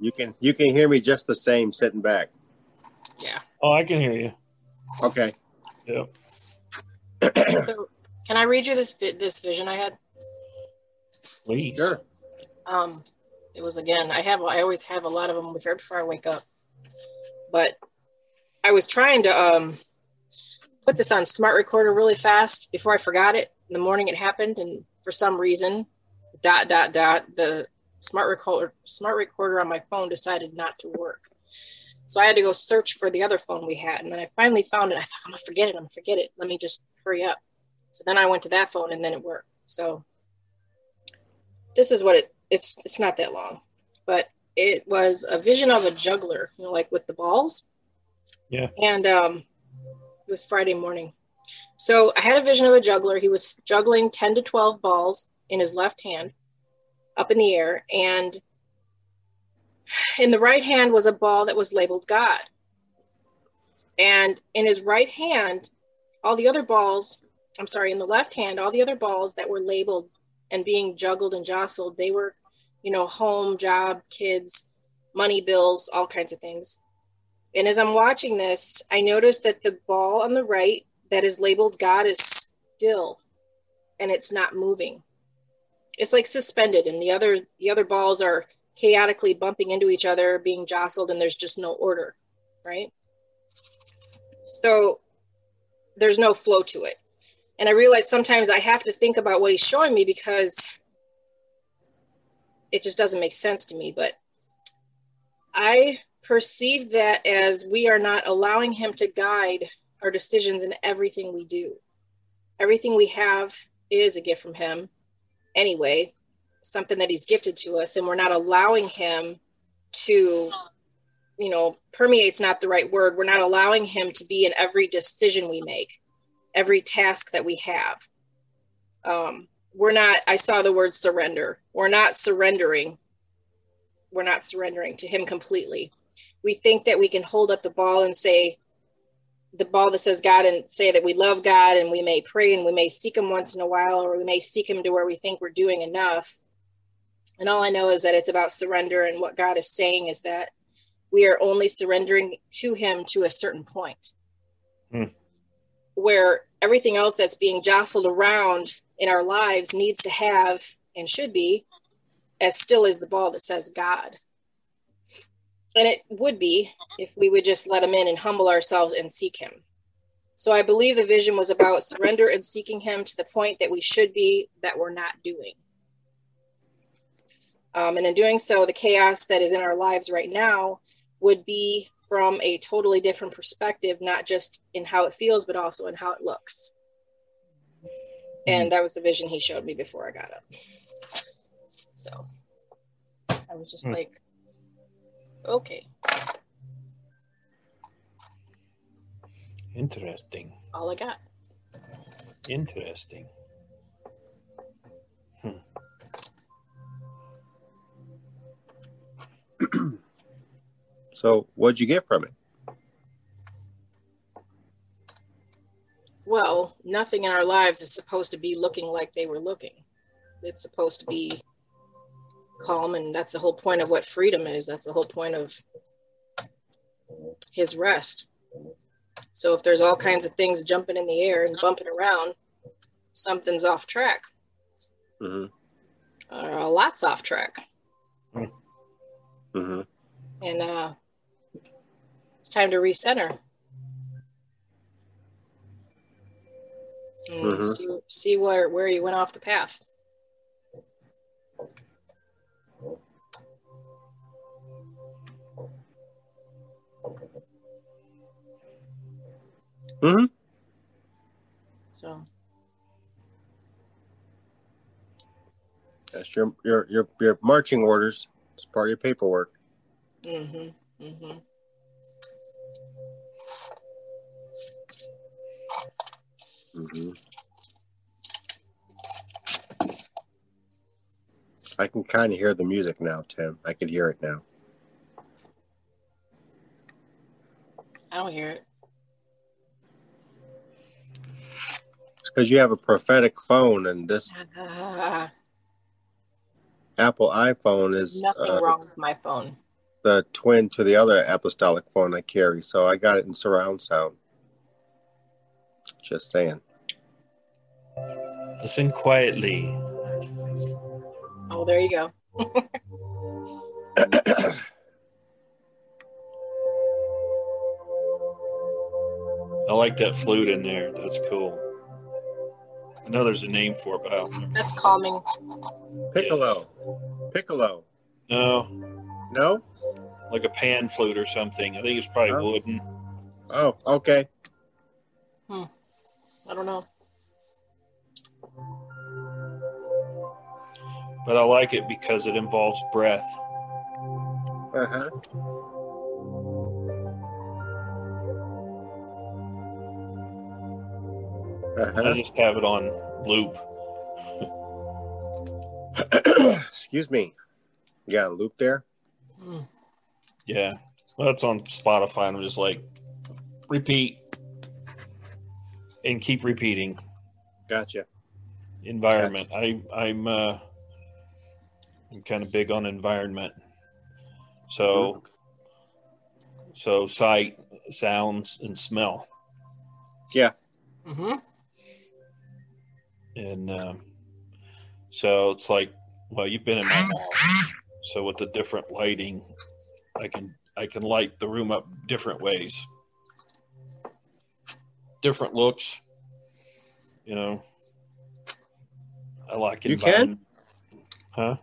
You can you can hear me just the same sitting back. Yeah. Oh, I can hear you. Okay. Yeah. So, can I read you this vi- this vision I had? Please. Sure. Um, it was again. I have. I always have a lot of them before before I wake up. But I was trying to um put this on smart recorder really fast before I forgot it. In the morning, it happened, and for some reason, dot dot dot, the smart recorder smart recorder on my phone decided not to work. So I had to go search for the other phone we had, and then I finally found it. I thought I'm gonna forget it. I'm gonna forget it. Let me just hurry up. So then I went to that phone, and then it worked. So this is what it it's it's not that long but it was a vision of a juggler you know like with the balls Yeah. and um it was friday morning so i had a vision of a juggler he was juggling 10 to 12 balls in his left hand up in the air and in the right hand was a ball that was labeled god. And in his right hand all the other balls i'm sorry in the left hand all the other balls that were labeled and being juggled and jostled they were you know home job kids money bills all kinds of things. And as i'm watching this i notice that the ball on the right that is labeled god is still and it's not moving it's like suspended and the other the other balls are chaotically bumping into each other being jostled and there's just no order right so there's no flow to it and I realize sometimes I have to think about what he's showing me because it just doesn't make sense to me. But I perceive that as we are not allowing him to guide our decisions in everything we do. Everything we have is a gift from him anyway, something that he's gifted to us, and we're not allowing him to, you know, permeate's not the right word. We're not allowing him to be in every decision we make every task that we have. Um, we're not, I saw the word surrender. We're not surrendering. We're not surrendering to Him completely. We think that we can hold up the ball and say, the ball that says God and say that we love God and we may pray and we may seek Him once in a while or we may seek Him to where we think we're doing enough. And all I know is that it's about surrender. And what God is saying is that we are only surrendering to Him to a certain point. Hmm. Where everything else that's being jostled around in our lives needs to have and should be as still as the ball that says God. And it would be if we would just let him in and humble ourselves and seek him. So I believe the vision was about surrender and seeking him to the point that we should be that we're not doing. Um, and in doing so, the chaos that is in our lives right now would be from a totally different perspective, not just in how it feels, but also in how it looks. And that was the vision he showed me before I got up. So I was just Hmm. like, okay, Interesting. all I got. Interesting. Hmm. So what'd you get from it? Well, nothing in our lives is supposed to be looking like they were looking. It's supposed to be calm, and that's the whole point of what freedom is. That's the whole point of his rest. So if there's all kinds of things jumping in the air and bumping around, something's off track. hmm Uh, a lot's off track. hmm And uh, it's time to recenter. And Mhm. see, see where, where you went off the path. Hmm So That's your your your your marching orders. It's part of your paperwork. Mm-hmm. Mm-hmm. hmm I can kind of hear the music now, Tim. I can hear it now. I don't hear it. Because you have a prophetic phone, and this Ah, Apple iPhone is nothing uh, wrong with my phone. the twin to the other apostolic phone I carry, so I got it in surround sound. Just saying. Listen quietly. Oh, there you go. I like that flute in there. That's cool. I know there's a name for it, but I don't remember. That's calming. Piccolo. Piccolo. No, No? like a pan flute or something. I think it's probably Oh. wooden. Oh, okay. Hmm. I don't know. But I like it because it involves breath. Uh-huh. I just have it on loop. Excuse me. You got a loop there? Yeah. Well, that's on Spotify. And I'm just like, repeat and keep repeating. Gotcha. Environment. I, I'm, uh, I'm kind of big on environment. So, so sight, sounds, and smell. Yeah. hmm And um, so it's like, well, you've been in my house. So with the different lighting, I can I can light the room up different ways, different looks. You know, I like it. You can? huh?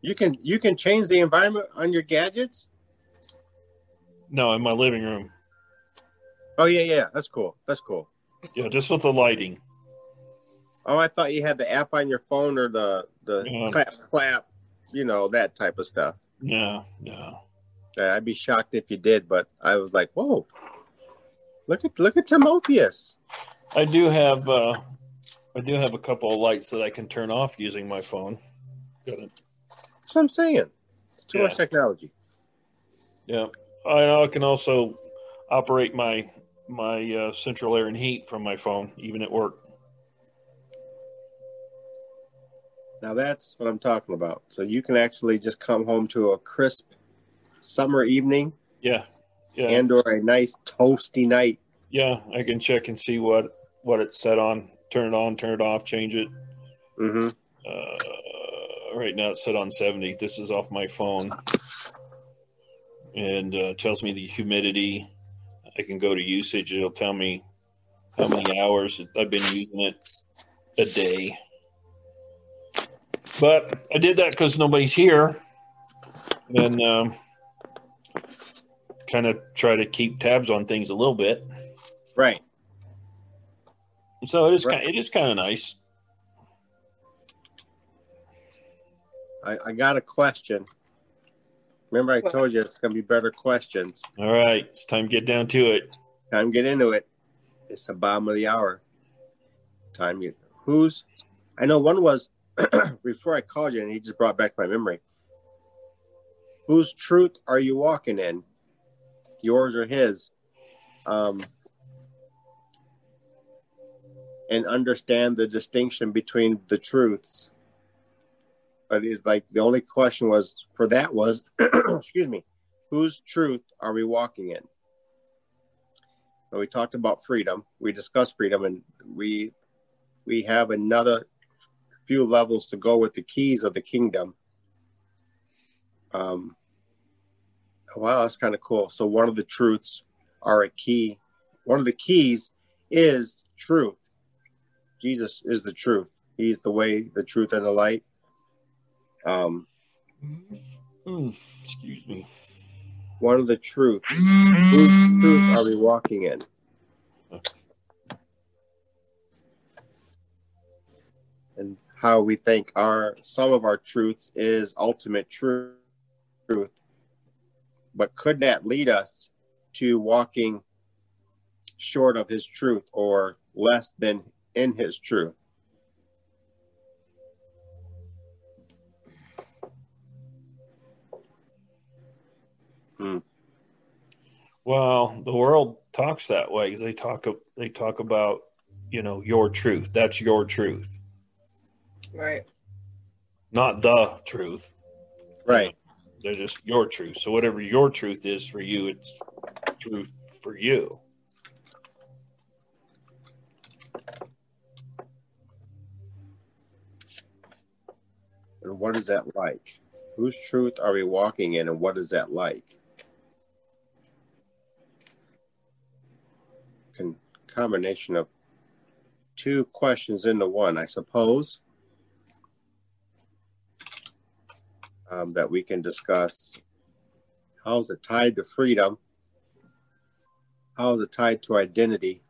You can you can change the environment on your gadgets? No, in my living room. Oh yeah, yeah. That's cool. That's cool. Yeah, just with the lighting. Oh, I thought you had the app on your phone or the the Yeah. clap clap, you know, that type of stuff. No. Uh, I'd be shocked if you did, but I was like, whoa. Look at look at Timotheus. I do have uh, I do have a couple of lights that I can turn off using my phone. Got it. That's what I'm saying. It's too Yeah. much technology. Yeah, I know I can also operate my my uh, central air and heat from my phone, even at work. Now that's what I'm talking about. So you can actually just come home to a crisp summer evening Yeah, yeah, and or a nice toasty night. yeah. I can check and see what what it's set on. Turn it on, turn it off, change it. Mm-hmm. Uh, right now it's set on seventy. This is off my phone, and uh, tells me the humidity. I can go to usage. It'll tell me how many hours I've been using it a day. But I did that because nobody's here, and um, kind of try to keep tabs on things a little bit. Right. So it is Right. kind. It is kind of nice. I, I got a question. Remember I told you it's gonna be better questions. All right, it's time to get down to it. Time to get into it. It's the bottom of the hour. Time you who's I know one was before I called you and he just brought back my memory. Whose truth are you walking in? Yours or his? Um and understand the distinction between the truths. But it's like the only question was for that was excuse me, whose truth are we walking in? So we talked about freedom. We discussed freedom, and we we have another few levels to go with the keys of the kingdom. Um, wow, that's kind of cool. So one of the truths are a key. One of the keys is truth. Jesus is the truth. He's the way, the truth, and the light. Um, Mm, excuse me. one of the truths. Whose truth are we walking in? How we think our some of our truths is ultimate truth, but could that lead us to walking short of his truth or less than in his truth? Hmm. Well, the world talks that way. They talk. They talk about, you know, your truth. That's your truth, Right. not the truth. Right. They're just your truth. So whatever your truth is for you, it's truth for you. And what is that like? Whose truth are we walking in, and what is that like? Con- combination of two questions into one, I suppose, um, that we can discuss. How is it tied to freedom? How is it tied to identity?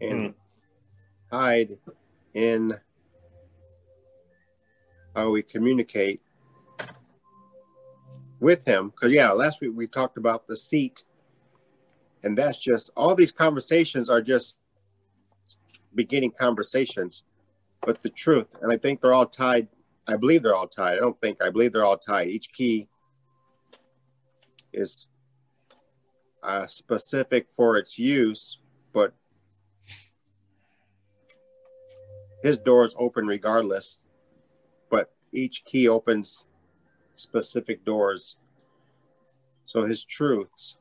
And tied in how we communicate with him because yeah last week we talked about the seat and that's just all these conversations are just beginning conversations but the truth and i think they're all tied i believe they're all tied i don't think i believe they're all tied each key is uh, specific for its use but his doors open regardless but each key opens specific doors. So his truths.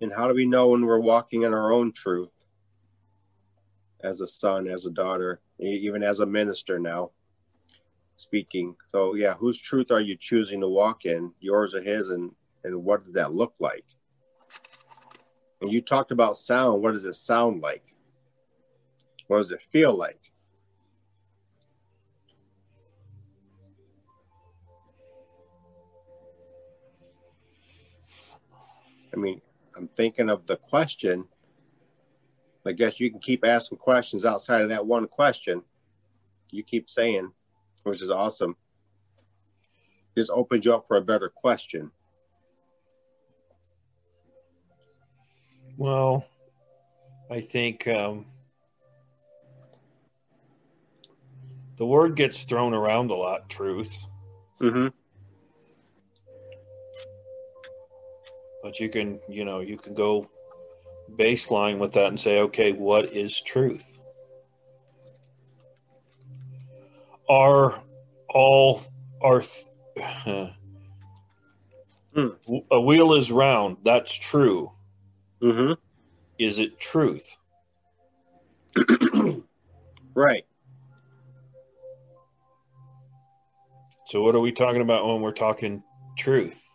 And how do we know when we're walking in our own truth? As a son, as a daughter, even as a minister now speaking. So yeah, whose truth are you choosing to walk in? Yours or his and and what does that look like? And you talked about sound. What does it sound like? What does it feel like? I mean, I'm thinking of the question. I guess you can keep asking questions outside of that one question. You keep saying, which is awesome. This opens you up for a better question. Well, I think um, the word gets thrown around a lot, truth. Mm-hmm. but you can you know you can go baseline with that and say okay what is truth are all are uh, hmm. a wheel is round that's true mm-hmm. is it truth right so what are we talking about when we're talking truth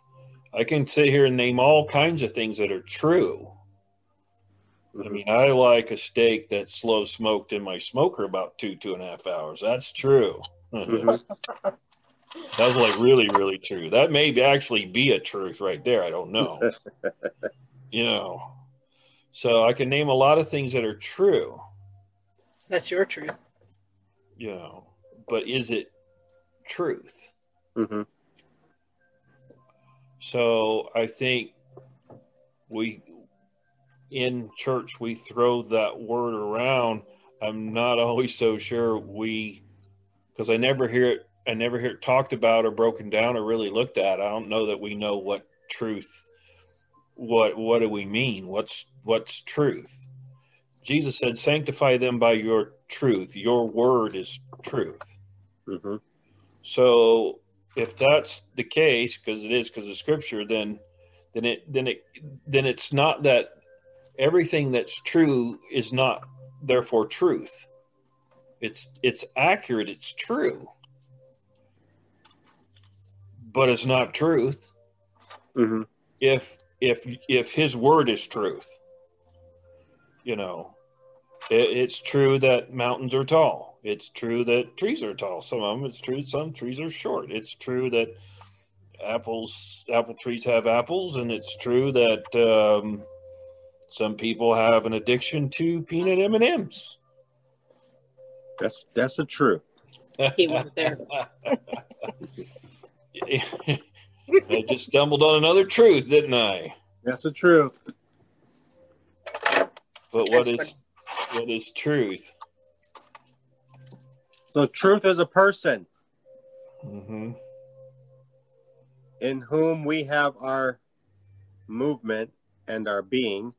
I can sit here and name all kinds of things that are true. Mm-hmm. I mean, I like a steak that's slow smoked in my smoker about two, two and a half hours. That's true. Mm-hmm. That's like really, really true. That may actually be a truth right there. I don't know. you know, so I can name a lot of things that are true. That's your truth. You know, but is it truth? Mm-hmm. So I think we in church we throw that word around. I'm not always so sure we because I never hear it I never hear it talked about or broken down or really looked at. I don't know that we know what truth what what do we mean? What's what's truth? Jesus said, Sanctify them by your truth. Your word is truth. Mm-hmm. So if that's the case, because it is because of scripture, then then it then it then it's not that everything that's true is not therefore truth. It's it's accurate, it's true. But it's not truth. Mm-hmm. If if if his word is truth. You know, it, it's true that mountains are tall it's true that trees are tall. Some of them, it's true some trees are short. It's true that apples, apple trees have apples, and it's true that um, some people have an addiction to peanut M and M's. That's that's a truth. He went there. I just stumbled on another truth, didn't I? That's a truth. But what is what is truth? So truth is a person mm-hmm. in whom we have our movement and our being.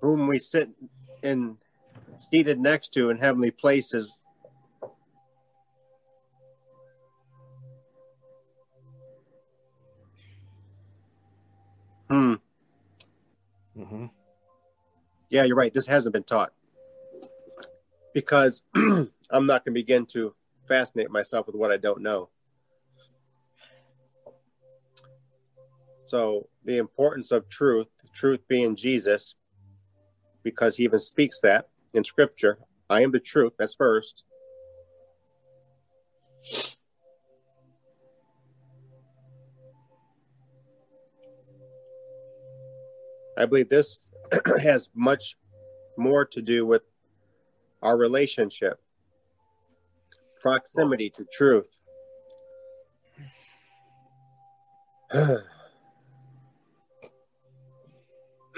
Whom we sit in seated next to in heavenly places. Hmm. hmm Yeah, you're right. This hasn't been taught because I'm not going to begin to fascinate myself with what I don't know. So, the importance of truth, truth being Jesus, because he even speaks that in scripture. I am the truth. That's first. I believe this has much more to do with our relationship, proximity to truth.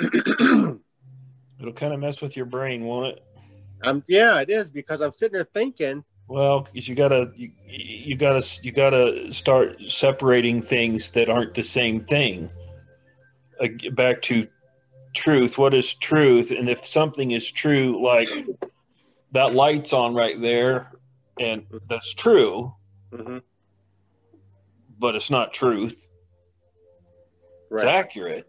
It'll kind of mess with your brain, won't it? I'm yeah, it is because I'm sitting there thinking, Well, 'cause you gotta you, you gotta you gotta start separating things that aren't the same thing. Uh, back to truth. What is truth? And if something is true, like that light's on right there, and that's true, Mhm. but it's not truth. It's accurate.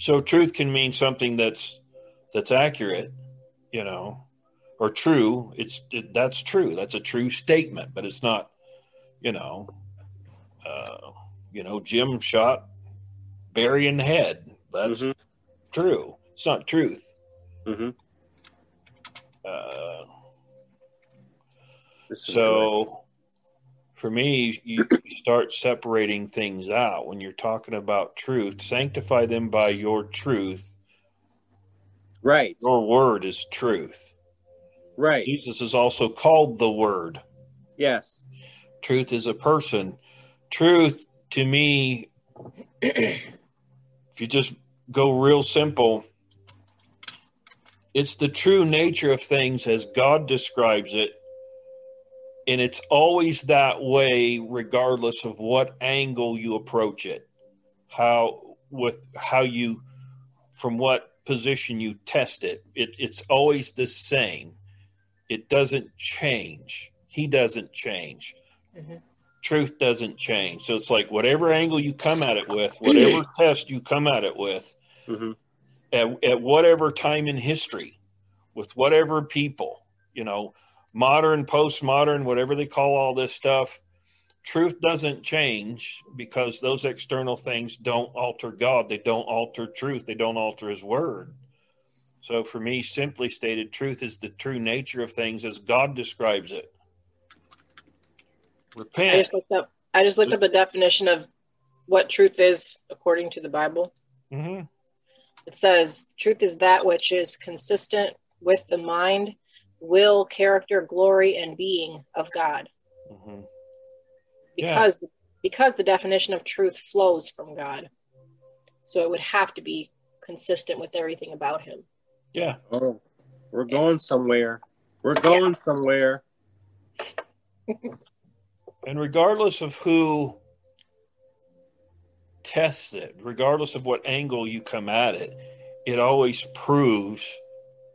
So truth can mean something that's that's accurate, you know, or true. It's it, that's true. That's a true statement, but it's not, you know, uh, you know, Jim shot Barry in the head. That's Mhm. true. It's not truth. Mhm. Uh, so for me, you start separating things out when you're talking about truth. Sanctify them by your truth. right, Your word is truth. right, Jesus is also called the Word. yes, Truth is a person. Truth to me, if you just go real simple, it's the true nature of things as God describes it. And it's always that way, regardless of what angle you approach it. How, with how you, from what position you test it, it it's always the same. It doesn't change. He doesn't change. Mhm. Truth doesn't change. So it's like whatever angle you come at it with, whatever test you come at it with, hmm at, at whatever time in history, with whatever people, you know, modern, postmodern, whatever they call all this stuff, truth doesn't change because those external things don't alter God. They don't alter truth. They don't alter His Word. So for me, simply stated, truth is the true nature of things as God describes it. Repent. I just looked up. I just looked up a definition of what truth is according to the Bible. hmm It says, "Truth is that which is consistent with the mind, will, character, glory, and being of God." hmm Because because the definition of truth flows from God, so it would have to be consistent with everything about Him. Yeah. Oh, we're going somewhere. We're going somewhere. And regardless of who tests it, regardless of what angle you come at it, it always proves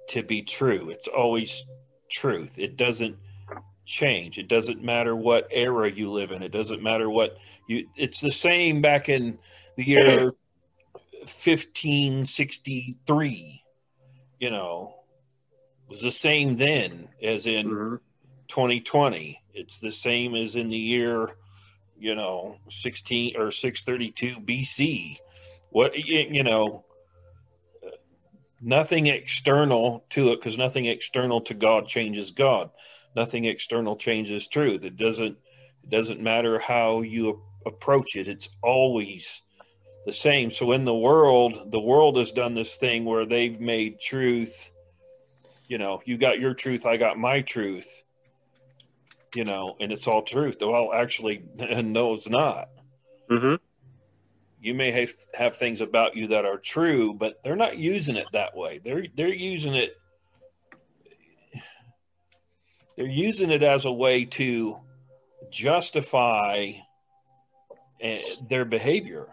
to be true. It's always truth. It doesn't change. It doesn't matter what era you live in. It doesn't matter what you it's the same back in the year 1563, you know. It was the same then as in Mhm. 2020. It's the same as in the year, you know, 16 or 632 BC. What, you know, nothing external to it because nothing external to God changes God. Nothing external changes truth. It doesn't, it doesn't matter how you approach it. It's always the same. So in the world, the world has done this thing where they've made truth, you know, you got your truth, I got my truth you know, and it's all truth. Well, actually, no, it's not. Mhm. You may have have things about you that are true, but they're not using it that way. They're they're using it. They're using it as a way to justify eh, their behavior.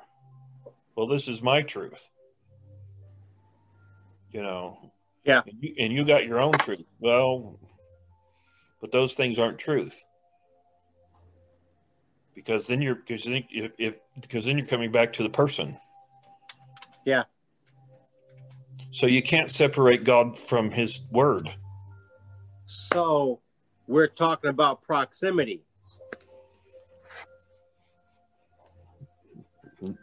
Well, this is my truth. you know. Yeah. And you, and you got your own truth. Well, but those things aren't truth because then you're because if, if because then you're coming back to the person. Yeah. So you can't separate God from His Word. So we're talking about proximity.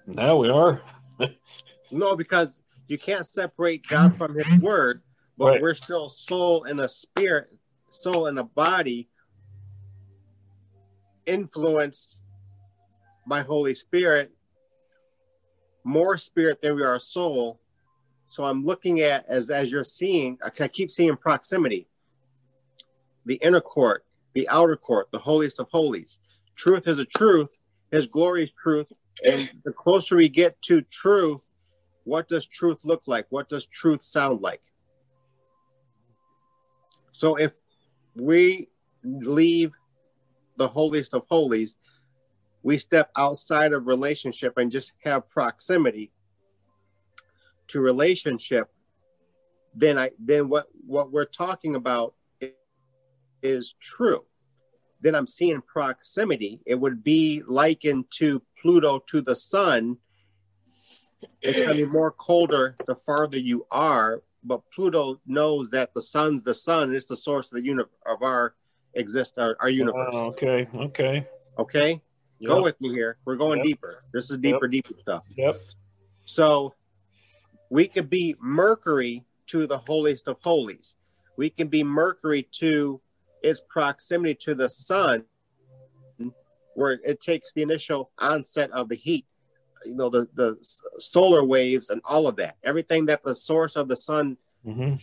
Now we are. no, because you can't separate God from His Word, but right. we're still soul and a spirit, soul and a body influenced by Holy Spirit, more spirit than we are soul. So I'm looking at as as you're seeing, I keep seeing proximity. The inner court, the outer court, the holiest of holies. Truth is a truth, his glory is truth. And the closer we get to truth, what does truth look like? What does truth sound like? So if we leave the holiest of holies, we step outside of relationship and just have proximity to relationship, then I then what what we're talking about is true. Then I'm seeing proximity. It would be likened to Pluto to the sun. It's going to be more colder the farther you are, but Pluto knows that the sun's the sun and it's the source of the uni- of our exist our, our universe. Oh, okay, okay, okay. Yep. Go with me here. We're going yep. deeper. This is deeper, yep. deeper stuff. Yep. So we could be Mercury to the holiest of holies. We can be Mercury to its proximity to the sun, where it takes the initial onset of the heat, you know, the, the solar waves and all of that. Everything that the source of the sun mm-hmm.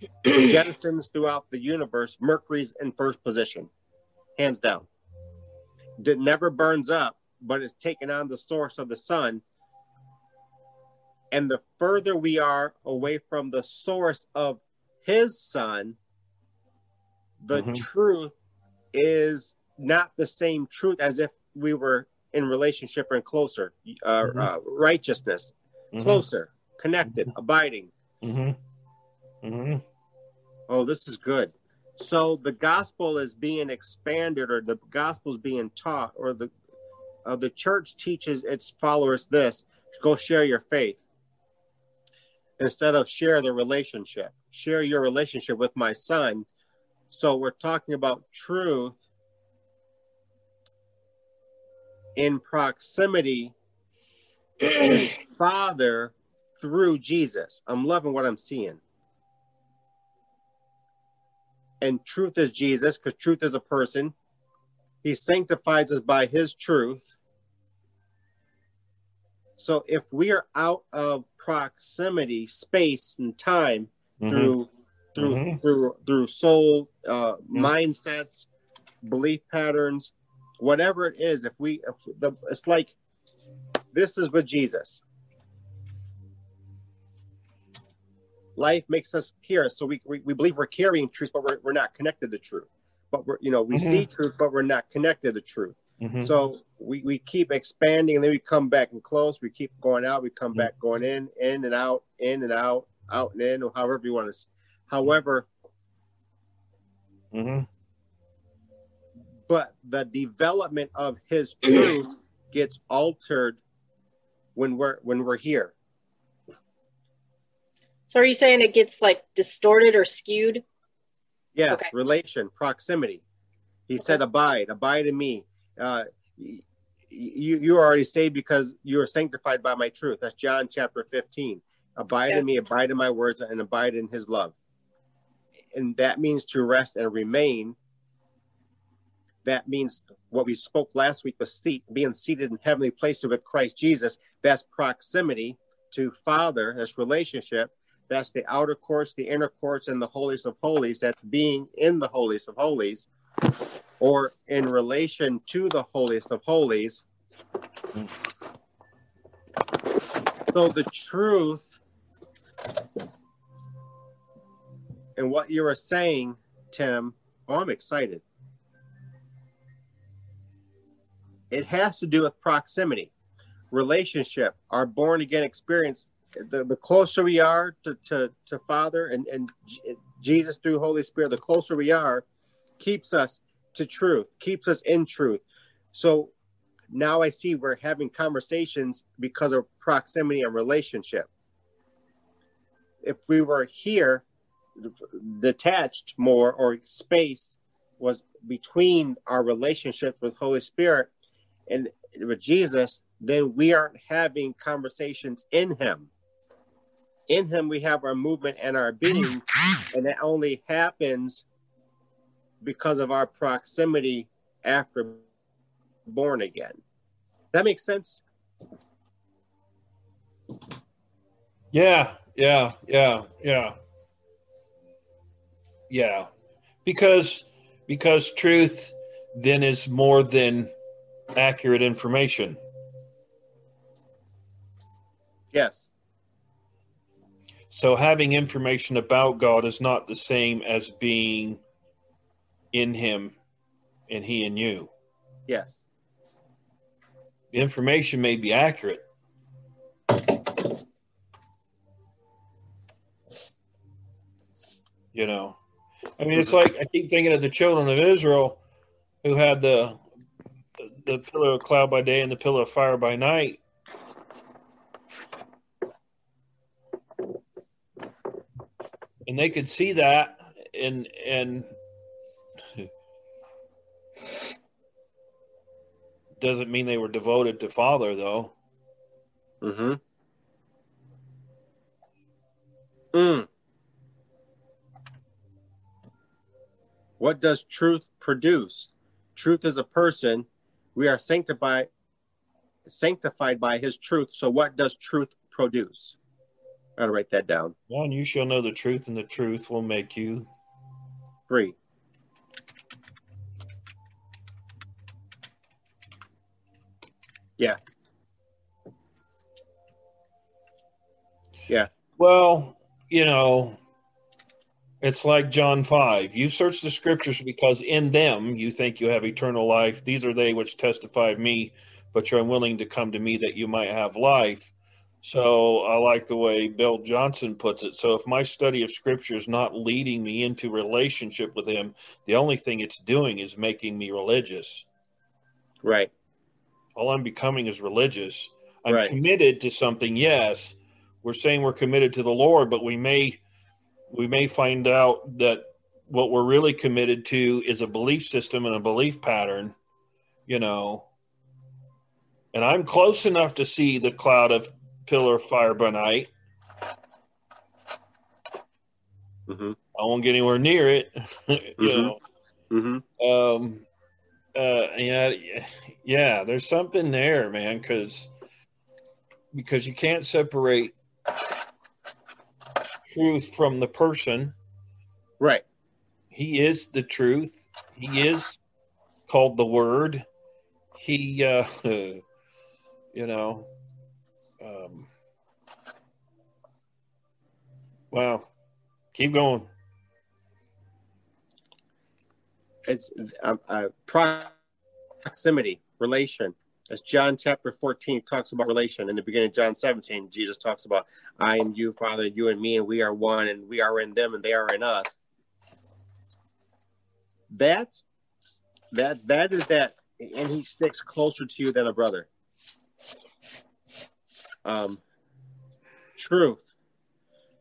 jettisons throughout the universe, Mercury's in first position, hands down that never burns up, but is taken on the source of the sun. And the further we are away from the source of his son, the mm-hmm. truth is not the same truth as if we were in relationship and closer, uh, mm-hmm. uh, righteousness, mm-hmm. closer, connected, mm-hmm. abiding. Mm-hmm. Mm-hmm. Oh, this is good. So the gospel is being expanded, or the gospel is being taught, or the uh, the church teaches its followers this: go share your faith instead of share the relationship. Share your relationship with my son. So we're talking about truth in proximity to Father through Jesus. I'm loving what I'm seeing and truth is Jesus, because truth is a person. He sanctifies us by his truth. So if we are out of proximity, space, and time mm-hmm. through through mm-hmm. through through soul uh, mm-hmm. mindsets, belief patterns, whatever it is, if we if the it's like this is with Jesus. Life makes us hear. So we, we, we believe we're carrying truth, but we're, we're not connected to truth. But we're, you know, we mm-hmm. see truth, but we're not connected to truth. Mm-hmm. So we, we keep expanding and then we come back and close. We keep going out. We come mm-hmm. back going in, in and out, in and out, out and in, or however you want to. However, mm-hmm. but the development of his truth gets altered when we're when we're here. So are you saying it gets like distorted or skewed? Yes, okay. relation, proximity. He okay. said, "Abide, abide in me." Uh, you you are already saved because you are sanctified by my truth. That's John chapter fifteen. Abide in me, abide in my words, and abide in His love. And that means to rest and remain. That means what we spoke last week: the seat, being seated in heavenly places with Christ Jesus. That's proximity to Father. That's relationship that's the outer courts, the inner courts, and the holies of holies. That's being in the holies of holies or in relation to the holiest of holies. So the truth and what you were saying, Tim, oh, I'm excited. It has to do with proximity, relationship, our born again experience the, the closer we are to, to, to Father and, and Jesus through Holy Spirit, the closer we are, keeps us to truth, keeps us in truth. So now I see we're having conversations because of proximity and relationship. If we were here, detached more, or space was between our relationship with Holy Spirit and with Jesus, then we aren't having conversations in Him. In Him, we have our movement and our being, and that only happens because of our proximity after born again. That makes sense. Yeah, yeah, yeah, yeah. Yeah. Because because truth then is more than accurate information. Yes. So having information about God is not the same as being in him and he in you. Yes. The information may be accurate. You know, I mean, it's like I keep thinking of the children of Israel who had the the pillar of cloud by day and the pillar of fire by night. And they could see that and and doesn't mean they were devoted to father though. Mm-hmm. Mm. What does truth produce? Truth is a person. We are sanctified sanctified by his truth. So what does truth produce? I gotta write that down. One, you shall know the truth, and the truth will make you free. Yeah. Yeah. Well, you know, it's like John 5. You search the scriptures because in them you think you have eternal life. These are they which testify of me, but you're unwilling to come to me that you might have life. So I like the way Bill Johnson puts it. So if my study of scripture is not leading me into relationship with him, the only thing it's doing is making me religious. Right. All I'm becoming is religious. I'm Right. committed to something, yes. We're saying we're committed to the Lord, but we may we may find out that what we're really committed to is a belief system and a belief pattern, you know. And I'm close enough to see the cloud of pillar of fire by night. Mm-hmm. I won't get anywhere near it, you Mhm. know. Mm-hmm. Um, uh, yeah, yeah. There's something there, man, because because you can't separate truth from the person. Right. He is the truth. He is called the Word. He, uh, you know, um, wow. Keep going. It's uh, uh, proximity, relation. As John chapter 14 talks about relation. In the beginning of John 17, Jesus talks about, I am you, Father, you and me, and we are one, and we are in them, and they are in us. That's that that is that, and he sticks closer to you than a brother. Um, truth.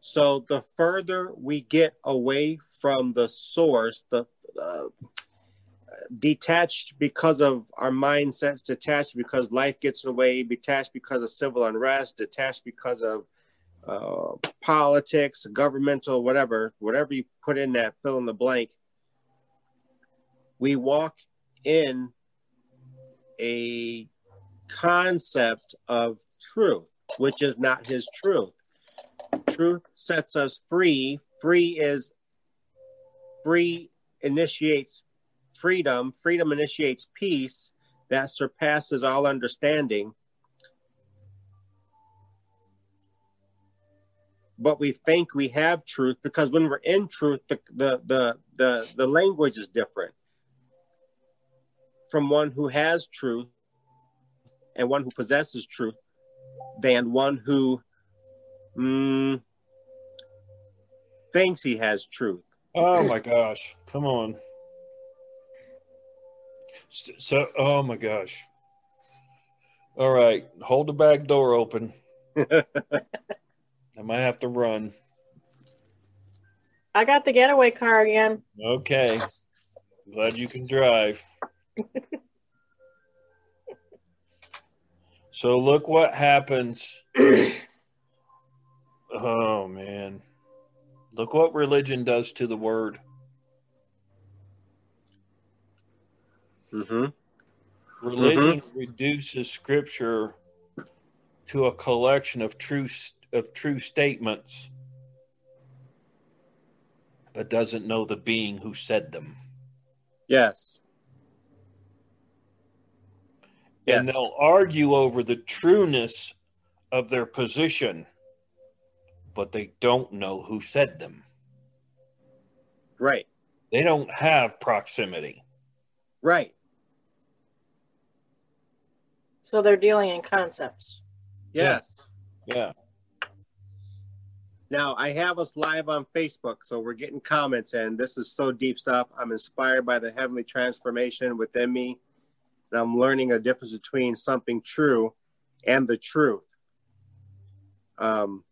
So the further we get away from the source, the uh, detached because of our mindsets, detached because life gets in the way, detached because of civil unrest, detached because of uh, politics, governmental, whatever, whatever you put in that fill in the blank. We walk in a concept of truth, which is not his truth. Truth sets us free. Free is free initiates freedom. Freedom initiates peace that surpasses all understanding. But we think we have truth because when we're in truth, the the the the, the language is different from one who has truth and one who possesses truth than one who mm, thinks he has truth. Oh my gosh. Come on. So, oh my gosh. All right. Hold the back door open. I might have to run. I got the getaway car again. Okay. Glad you can drive. so look what happens. oh man. Look what religion does to the word. Mm-hmm. Religion reduces scripture to a collection of true of true statements but doesn't know the being who said them. Yes. And they'll argue over the trueness of their position, but they don't know who said them. Right. They don't have proximity. Right. So they're dealing in concepts. Yes. Yeah. Now I have us live on Facebook, so we're getting comments, and this is so deep stuff. I'm inspired by the heavenly transformation within me, and I'm learning a difference between something true and the truth. Um,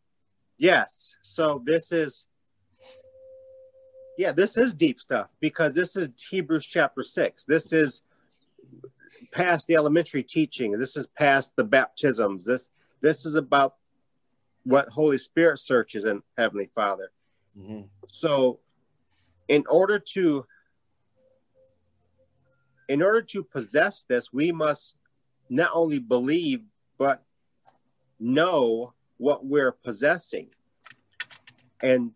yes. So this is, yeah, this is deep stuff because this is Hebrews chapter six. This is past the elementary teachings. This is past the baptisms. This this is about what Holy Spirit searches in Heavenly Father. Mhm. So, in order to in order to possess this, we must not only believe but know what we're possessing. And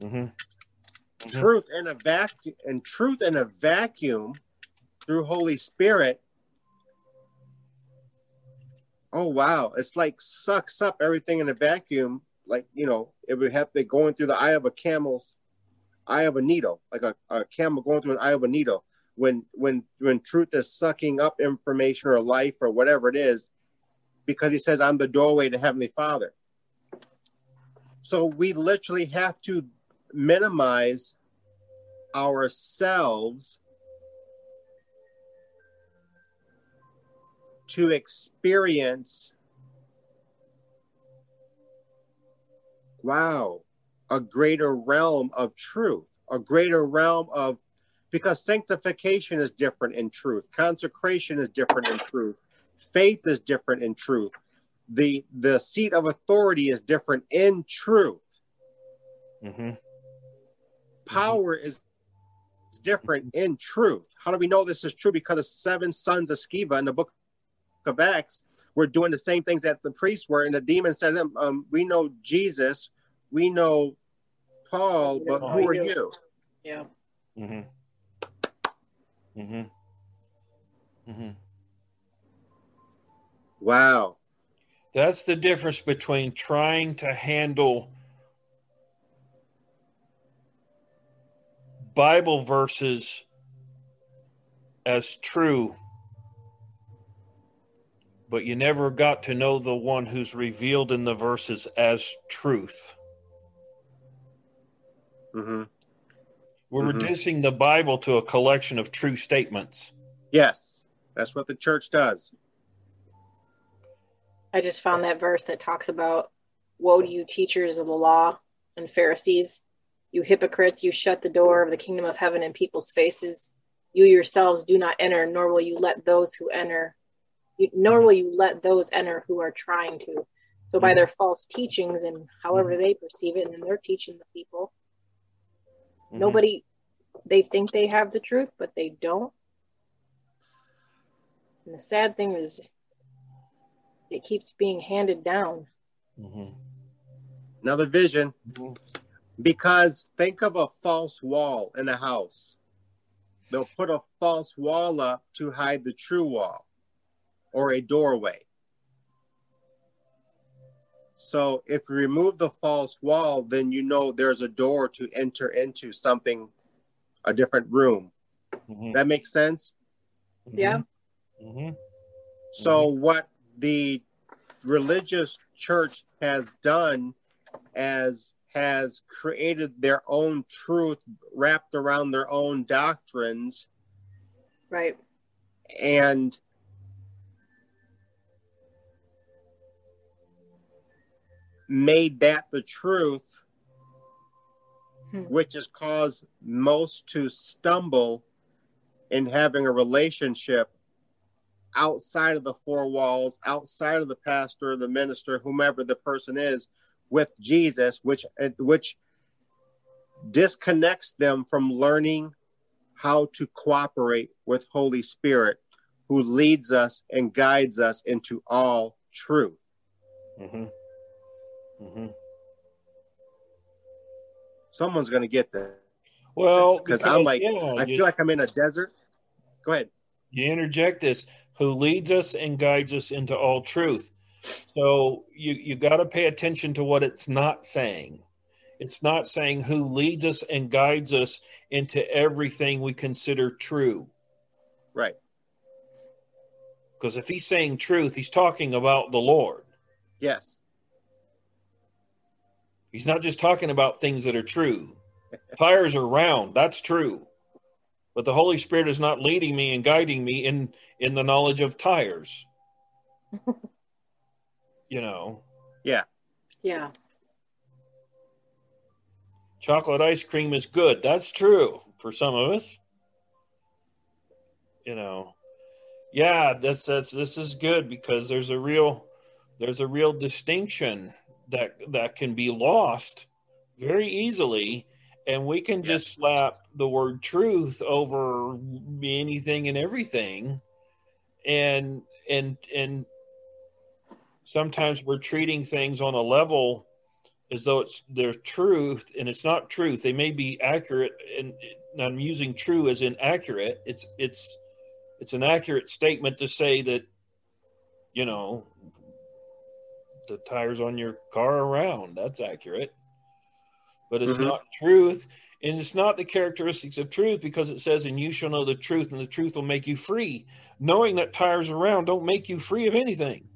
Mhm. truth in a vacuum and truth in a vacuum through Holy Spirit. Oh wow, it's like sucks up everything in a vacuum. Like you know, it would have to going through the eye of a camel's eye of a needle, like a, a camel going through an eye of a needle. When when when truth is sucking up information or life or whatever it is, because he says, I'm the doorway to Heavenly Father. So we literally have to minimize ourselves to experience wow a greater realm of truth a greater realm of because sanctification is different in truth consecration is different in truth faith is different in truth the the seat of authority is different in truth Mhm. power is is different in truth. How do we know this is true? Because the seven sons of Sceva in the book of Acts were doing the same things that the priests were, and the demon said to them, um, "We know Jesus, we know Paul, but who are you?" Yeah. Mhm. Mhm. Mhm. Wow. That's the difference between trying to handle Bible verses as true, but you never got to know the one who's revealed in the verses as truth. hmm We're Mhm. reducing the Bible to a collection of true statements. Yes, that's what the church does. I just found that verse that talks about woe to you teachers of the law and Pharisees, you hypocrites, you shut the door of the kingdom of heaven in people's faces. You yourselves do not enter, nor will you let those who enter, you, nor will you let those enter who are trying to. So by their false teachings and however they perceive it, and then they're teaching the people. Mhm. Nobody, they think they have the truth, but they don't. And the sad thing is, it keeps being handed down. Mhm. Another vision, Mhm. because think of a false wall in a house. They'll put a false wall up to hide the true wall or a doorway. So if you remove the false wall, then you know there's a door to enter into something, a different room. Mhm. That makes sense? Yeah. Mhm. So what the religious church has done as has created their own truth wrapped around their own doctrines Right. and made that the truth, Hmm. which has caused most to stumble in having a relationship outside of the four walls, outside of the pastor, the minister, whomever the person is, with Jesus, which which disconnects them from learning how to cooperate with Holy Spirit, who leads us and guides us into all truth. Mm-hmm. Mm-hmm. Someone's going to get that Well, because I'm like, yeah, I you, feel like I'm in a desert. Go ahead. you interject this, who leads us and guides us into all truth. So you you got to pay attention to what it's not saying. It's not saying who leads us and guides us into everything we consider true. Right. Because if he's saying truth, he's talking about the Lord. Yes. He's not just talking about things that are true. Tires are round, that's true. But the Holy Spirit is not leading me and guiding me in in the knowledge of tires. you know, Yeah. Yeah. Chocolate ice cream is good. That's true for some of us. You know, yeah, that's that's this is good because there's a real there's a real distinction that that can be lost very easily. And we can just slap the word truth over anything and everything. And and and sometimes we're treating things on a level as though it's their truth and it's not truth. They may be accurate and and i'm using true as inaccurate it's it's it's an accurate statement to say that you know the tires on your car around. That's accurate but it's Mhm. not truth and it's not the characteristics of truth because it says and you shall know the truth and the truth will make you free knowing that tires around don't make you free of anything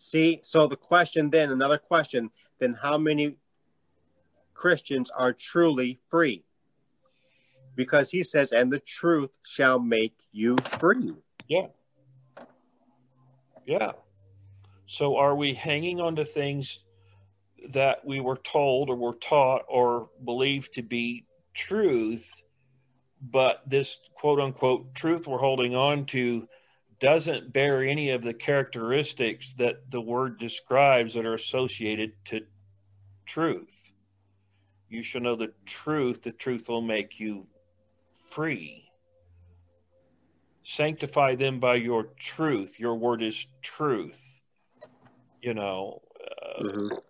See, so the question then, another question, then how many Christians are truly free? Because he says, and the truth shall make you free. Yeah. Yeah. So are we hanging on to things that we were told or were taught or believed to be truth, but this quote unquote truth we're holding on to doesn't bear any of the characteristics that the word describes that are associated to truth? You shall know the truth, the truth will make you free. Sanctify them by your truth. Your word is truth you know uh, Mhm.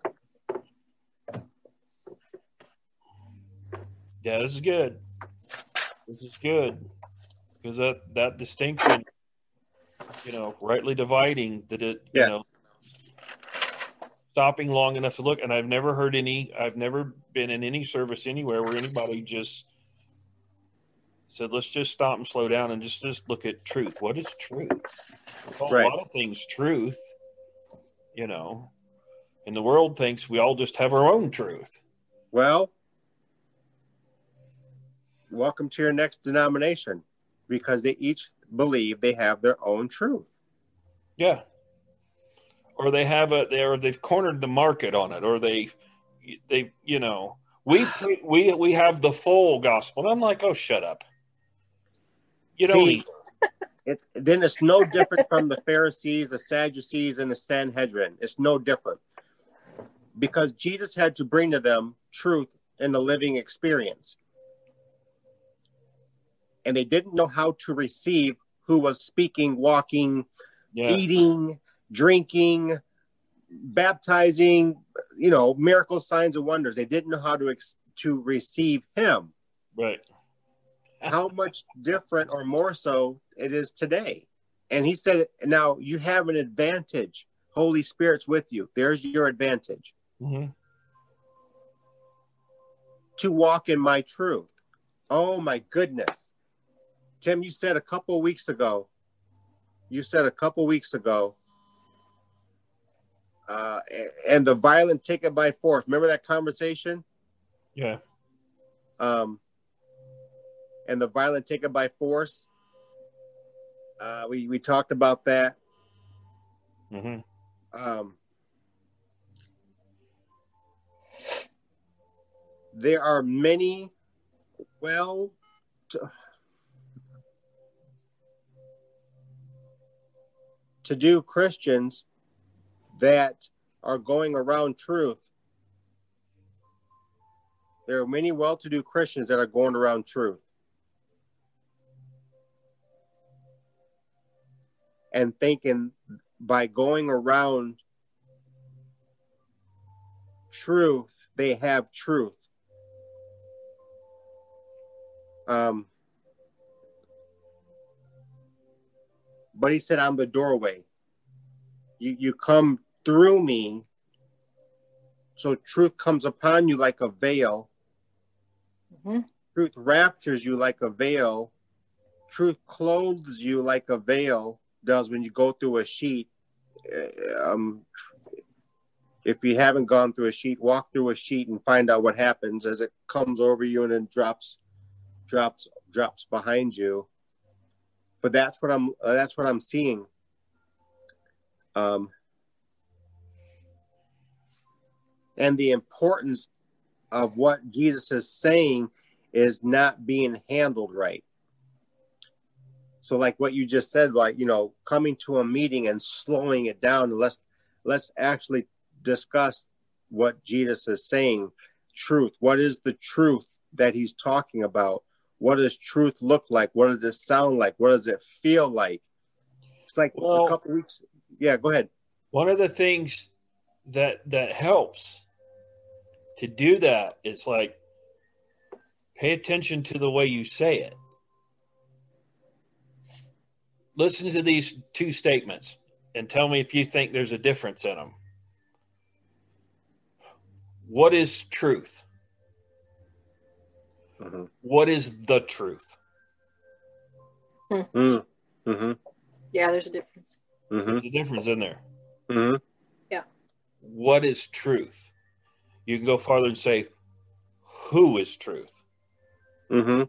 yeah this is good this is good because that that distinction you know rightly dividing that it Yeah. you know stopping long enough to look and i've never heard any i've never been in any service anywhere where anybody just said let's just stop and slow down and just just look at truth what is truth Right. a lot of things truth you know and the world thinks we all just have our own truth Well, welcome to your next denomination because they each believe they have their own truth. Yeah. Or they have a they or they've cornered the market on it, or they they you know we we we have the full gospel. And I'm like, oh, shut up. You don't. See, It, then it's no different from the Pharisees, the Sadducees, and the Sanhedrin. It's no different because Jesus had to bring to them truth in the living experience. And they didn't know how to receive who was speaking, walking, yeah. eating, drinking, baptizing, you know, miracles, signs, and wonders. They didn't know how to ex- to receive him. Right. How much different or more so it is today. And he said, now you have an advantage. Holy Spirit's with you. There's your advantage hmm to walk in my truth. Oh my goodness. Tim, you said a couple weeks ago, you said a couple weeks ago, uh, and the violent take it by force. Remember that conversation? Yeah. Um, and the violent take it by force. Uh, we we talked about that. hmm Um, there are many well to, to do Christians that are going around truth. There are many well to do Christians that are going around truth. And thinking by going around truth, they have truth. Um, but he said, I'm the doorway. You, you come through me. So truth comes upon you like a veil. Mhm. Truth raptures you like a veil. Truth clothes you like a veil does when you go through a sheet. Uh, Um, if you haven't gone through a sheet, walk through a sheet and find out what happens as it comes over you and then drops, drops, drops behind you. But that's what I'm. Uh, that's what I'm seeing. Um, and the importance of what Jesus is saying is not being handled right. So, like what you just said, like you know, coming to a meeting and slowing it down. Let's let's actually discuss what Jesus is saying. Truth. What is the truth that he's talking about? What does truth look like? What does it sound like? What does it feel like? It's like Well- a couple weeks. Yeah, go ahead. One of the things that that helps to do that is like pay attention to the way you say it. Listen to these two statements and tell me if you think there's a difference in them. What is truth? Mm-hmm. What is the truth? Mm-hmm. Mm-hmm. Yeah, there's a difference. Mm-hmm. There's a difference in there. Mm-hmm. What is truth? You can go farther and say, who is truth? Mm-hmm.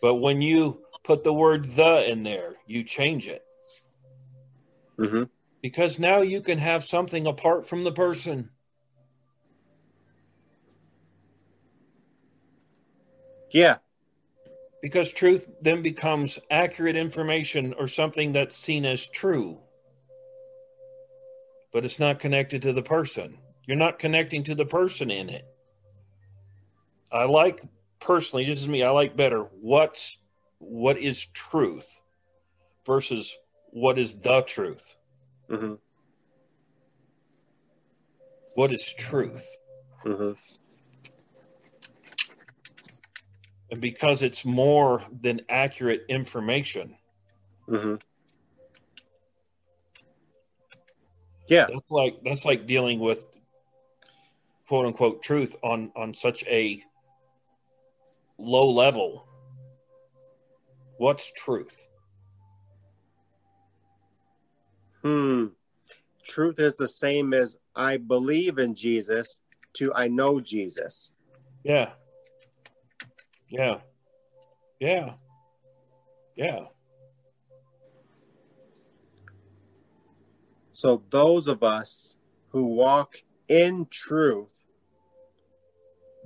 But when you put the word the in there, you change it Mm-hmm. because now you can have something apart from the person. Yeah. Because truth then becomes accurate information or something that's seen as true, but it's not connected to the person. You're not connecting to the person in it. I like personally, this is me, I like better what's what is truth versus what is the truth. Mm-hmm. What is truth? Mm-hmm. And because it's more than accurate information, Mm-hmm. Yeah. that's like that's like dealing with quote unquote truth on on such a low level what's truth? Hmm. Truth is the same as I believe in Jesus to I know Jesus. yeah. Yeah. Yeah. Yeah. So those of us who walk in truth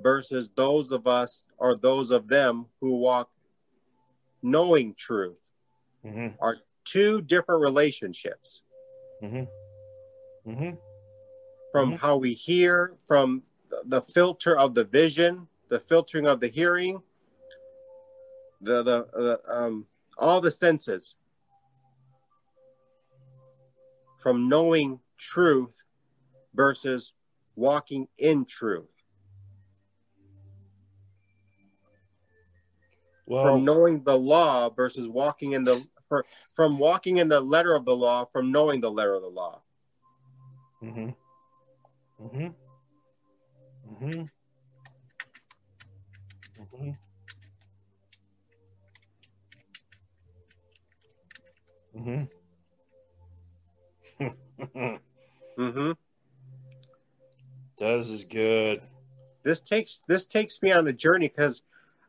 versus those of us or those of them who walk knowing truth hmm are two different relationships. Hmm hmm from Mhm. how we hear, from the filter of the vision, the filtering of the hearing, the the, the um, all the senses, from knowing truth versus walking in truth, well from knowing the law versus walking in the for, from walking in the letter of the law from knowing the letter of the law. hmm hmm hmm hmm hmm Mm-hmm. This is good. This takes this takes me on a journey because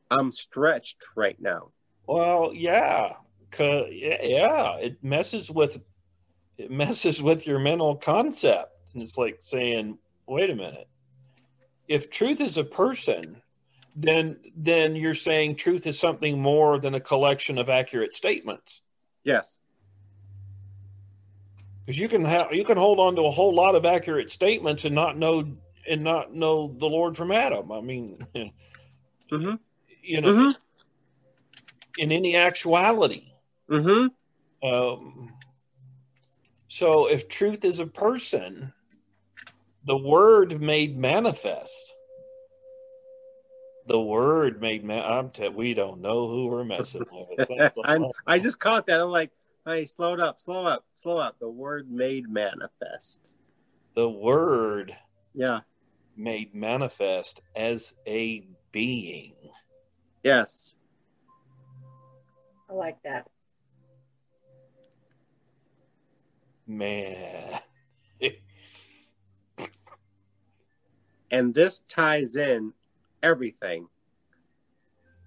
I'm stretched right now. Well, yeah, yeah, yeah, it messes with it messes with your mental concept. And it's like saying, wait a minute. If truth is a person, then then you're saying truth is something more than a collection of accurate statements. Yes. Because you can have you can hold on to a whole lot of accurate statements and not know and not know the Lord from Adam. I mean, Mm-hmm. You know, Mm-hmm. in any actuality. Mm-hmm. Um, so if truth is a person, the word made manifest. The word made man. I'm te- we don't know who we're messing with. I just caught that. I'm like, hey, slow it up, slow up, slow up. The word made manifest. the word Yeah. made manifest as a being. Yes. I like that. Man. And this ties in everything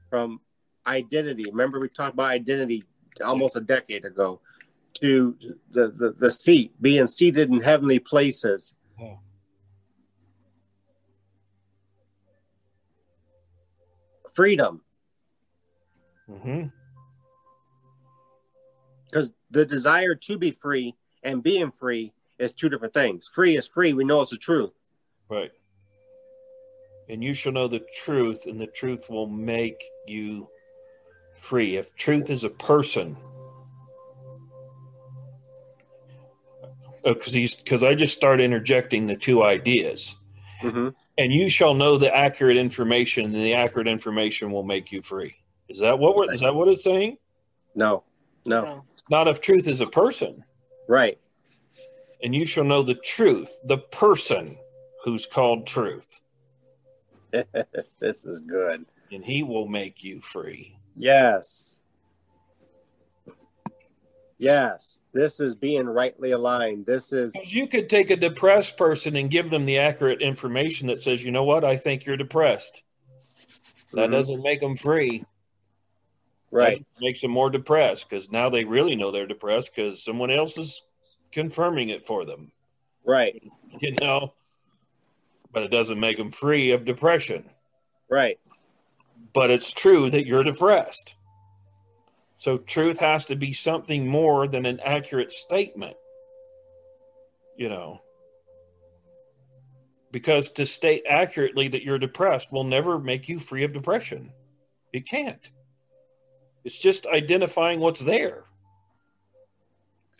from identity. Remember, we talked about identity almost a decade ago to the, the, the seat, being seated in heavenly places. Yeah. Freedom, hmm because the desire to be free and being free is two different things. Free is free. We know it's the truth. Right. And you shall know the truth, and the truth will make you free. If truth is a person, because he's because I just start interjecting the two ideas, Mm-hmm. and you shall know the accurate information, and the accurate information will make you free. Is that what we're, is that what it's saying? No, no, Not if truth is a person, right. and you shall know the truth, the person who's called truth, this is good. and he will make you free. Yes. Yes. This is being rightly aligned. This is, you could take a depressed person and give them the accurate information that says, you know what, I think you're depressed. That Mhm. doesn't make them free. Right. Makes them more depressed because now they really know they're depressed because someone else is confirming it for them, Right. you know? But it doesn't make them free of depression. Right. But it's true that you're depressed. So truth has to be something more than an accurate statement, you know? Because to state accurately that you're depressed will never make you free of depression. It can't. It's just identifying what's there.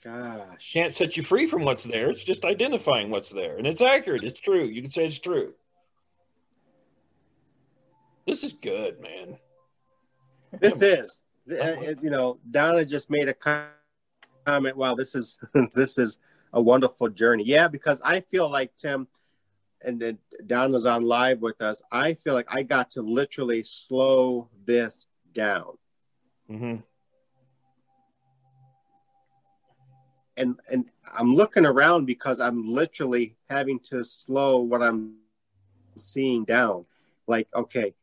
Gosh. Can't set you free from what's there. It's just identifying what's there. And it's accurate. It's true. You can say it's true. This is good, man. This is, uh, uh, you know, Donna just made a comment. Wow, this is, this is a wonderful journey. Yeah, because I feel like Tim, and then Donna's on live with us. I feel like I got to literally slow this down. Hmm and and I'm looking around because I'm literally having to slow what I'm seeing down. Like, okay,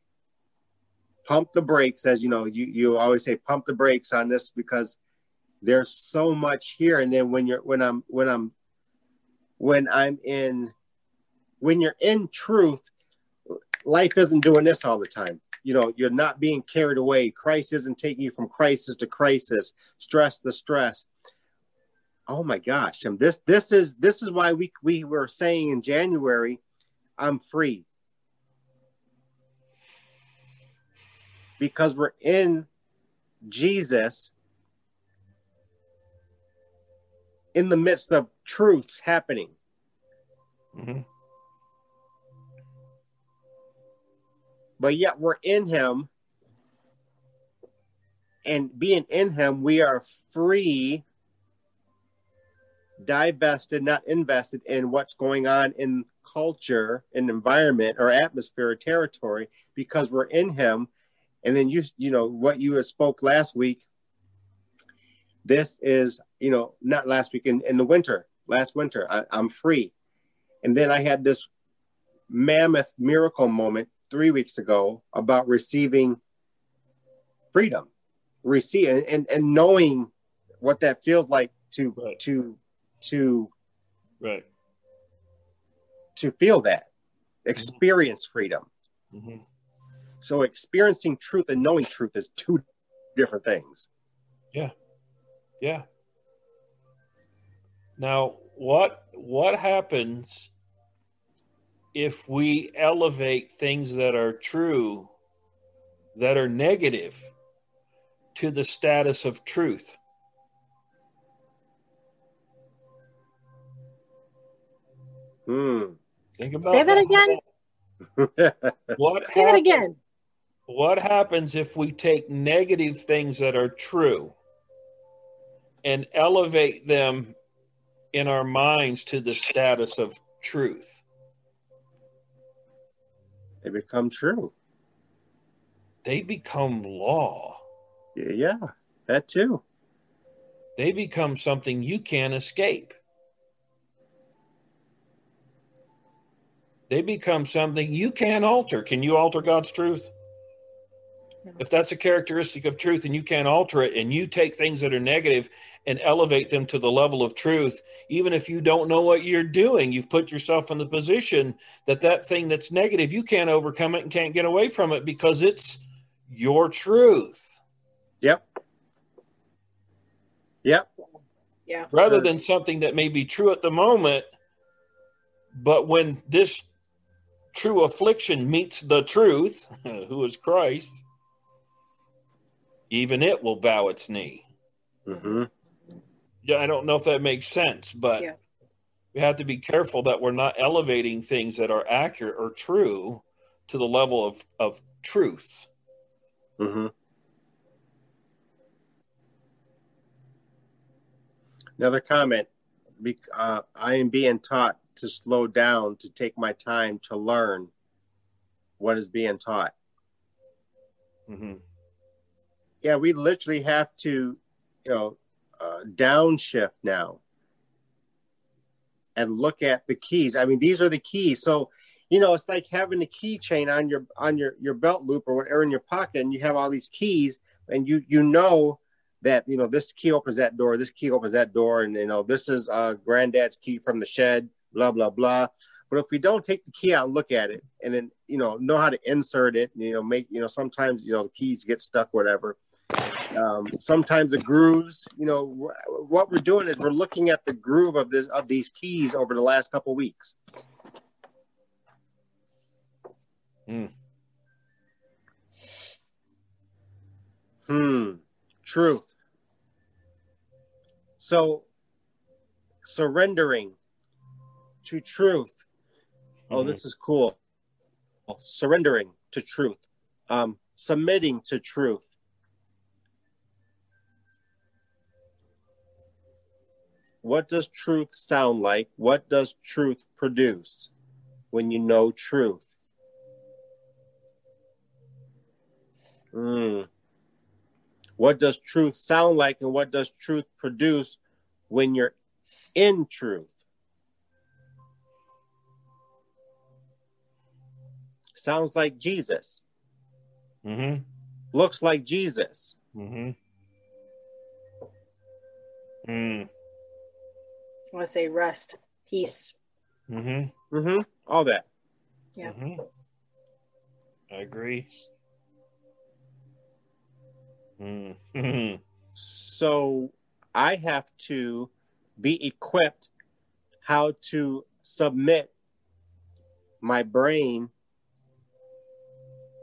pump the brakes, as you know, you you always say pump the brakes on this because there's so much here. And then when you're when I'm when I'm when I'm in when you're in truth, life isn't doing this all the time. You know, you're not being carried away. Christ isn't taking you from crisis to crisis, stress the stress. Oh my gosh. And this this is this is why we we were saying in january i'm free. Because we're in jesus in the midst of truths happening. Hmm but yet we're in him. And being in him we are free divested not invested in what's going on in culture and environment or atmosphere or territory because we're in him. And then you you know what you spoke last week this is you know not last week in, in the winter last winter I, i'm free. And then i had this mammoth miracle moment three weeks ago about receiving freedom, receive and, and, and knowing what that feels like to Right. to to Right. to feel that experience freedom. hmm So experiencing truth and knowing truth is two different things. Yeah. Yeah. Now, what what happens if we elevate things that are true that are negative to the status of truth? Hmm. Think about Say that again. What Say that again. What happens if we take negative things that are true and elevate them in our minds to the status of truth? They become true. They become law. Yeah, yeah, that too. They become something you can't escape. They become something you can't alter. Can you alter God's truth? If that's a characteristic of truth and you can't alter it, and you take things that are negative and elevate them to the level of truth, even if you don't know what you're doing, you've put yourself in the position that that thing that's negative, you can't overcome it and can't get away from it because it's your truth Yep. Yep. Yeah. rather than something that may be true at the moment. But when this true affliction meets the truth, who is Christ, even it will bow its knee. hmm Yeah, I don't know if that makes sense, but Yeah. we have to be careful that we're not elevating things that are accurate or true to the level of, of truth. hmm Another comment. Uh, I am being taught to slow down, to take my time to learn what is being taught. hmm Yeah, we literally have to, you know, uh, downshift now and look at the keys. I mean, these are the keys. So, you know, it's like having a keychain on your on your your belt loop or whatever in your pocket, and you have all these keys, and you you know that you know this key opens that door, this key opens that door, and you know this is uh, granddad's key from the shed, blah blah blah. But if we don't take the key out and look at it, and then you know know how to insert it, you know, make you know sometimes you know the keys get stuck, whatever. Um, sometimes the grooves, you know, wh- what we're doing is we're looking at the groove of this of these keys over the last couple weeks. Hmm. Hmm. Truth. So surrendering to truth. Oh, Mhm. this is cool. Surrendering to truth. Um, submitting to truth. What does truth sound like? What does truth produce when you know truth? Hmm. What does truth sound like and what does truth produce when you're in truth? Sounds like Jesus. Mhm. Looks like Jesus. Mhm. Mm. I want to say rest, peace. Mhm. Mm-hmm. All that. Yeah. Mhm. I agree. Mm. Mhm. So I have to be equipped how to submit my brain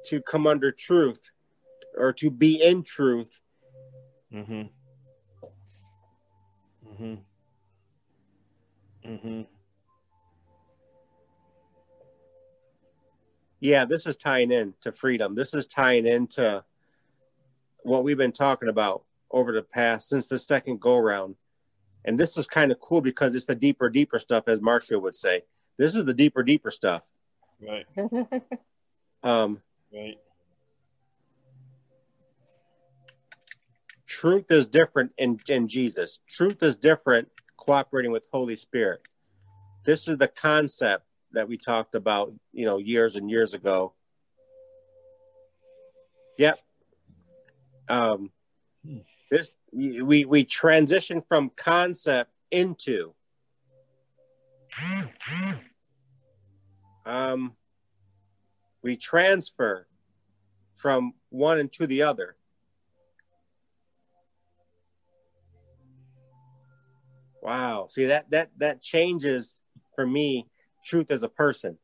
to come under truth or to be in truth Mhm. Mhm. Mhm. yeah this is tying in to freedom this is tying into what we've been talking about over the past since the second go round and this is kind of cool because it's the deeper deeper stuff as Marcia would say this is the deeper deeper stuff Right. um Right. truth is different in, in jesus truth is different cooperating with holy spirit this is the concept that we talked about, you know, years and years ago. Yep. Um, this we we transition from concept into um, we transfer from one into the other. Wow. See that that that changes for me truth as a person.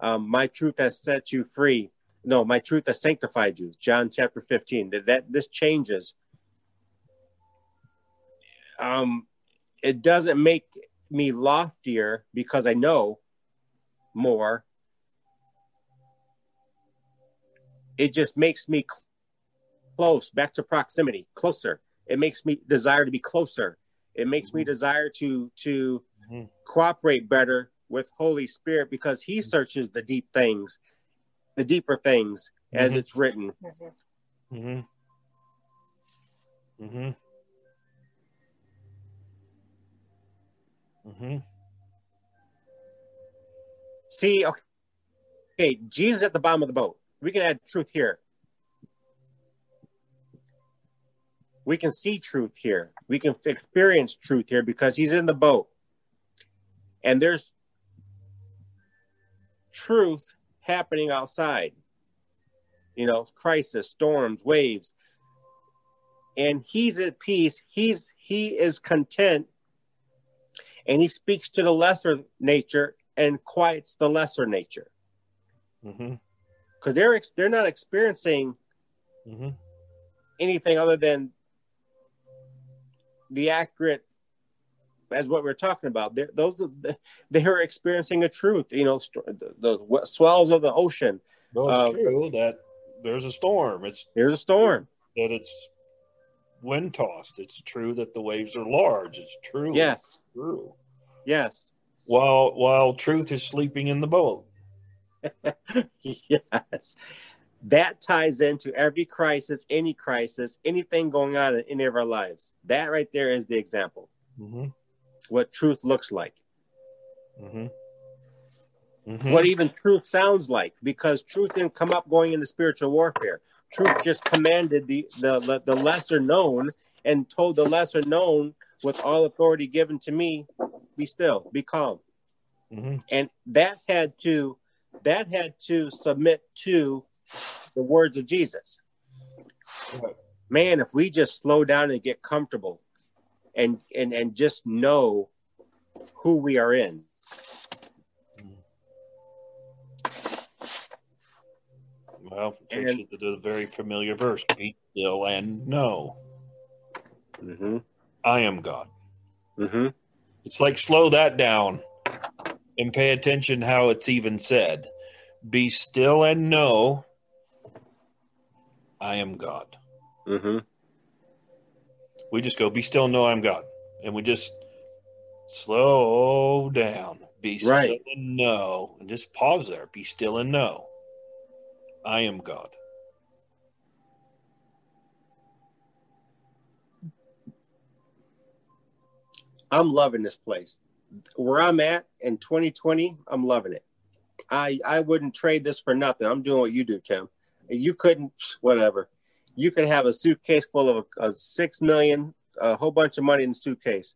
Um, my truth has set you free. No, my truth has sanctified you. John chapter 15. That, that this changes. Um, it doesn't make me loftier because I know more. It just makes me cl- close, back to proximity, closer. It makes me desire to be closer. It makes mm-hmm. me desire to to mm-hmm. cooperate better with Holy Spirit because He mm-hmm. searches the deep things, the deeper things, as mm-hmm. it's written. Mm-hmm. Mm-hmm. Mm-hmm. See, okay. okay, Jesus at the bottom of the boat. We can add truth here. We can see truth here. We can experience truth here because he's in the boat. And there's truth happening outside. You know, crisis, storms, waves. And he's at peace. He's he is content and he speaks to the lesser nature and quiets the lesser nature because mm-hmm. they're they're not experiencing mm-hmm. anything other than the accurate as what we're talking about they're, those are they're experiencing a truth you know the, the swells of the ocean well it's uh, true that there's a storm it's there's a storm that it's wind tossed. It's true that the waves are large. It's true. Yes. It's true. Yes. While while truth is sleeping in the boat. yes. That ties into every crisis, any crisis, anything going on in any of our lives. That right there is the example. Mm-hmm. What truth looks like. Mm-hmm. Mm-hmm. What even truth sounds like, because truth didn't come up going into spiritual warfare truth just commanded the, the, the lesser known and told the lesser known with all authority given to me be still be calm mm-hmm. and that had to that had to submit to the words of jesus man if we just slow down and get comfortable and and and just know who we are in Well, takes and, you to the very familiar verse be still and know. Mm-hmm. I am God. Mm-hmm. It's like slow that down and pay attention how it's even said. Be still and know I am God. Mm-hmm. We just go, be still and know I'm God. And we just slow down. Be still right. and know. And just pause there. Be still and know. I am God. I'm loving this place. Where I'm at in 2020, I'm loving it. I I wouldn't trade this for nothing. I'm doing what you do, Tim. You couldn't, whatever. You could have a suitcase full of a, a six million, a whole bunch of money in the suitcase.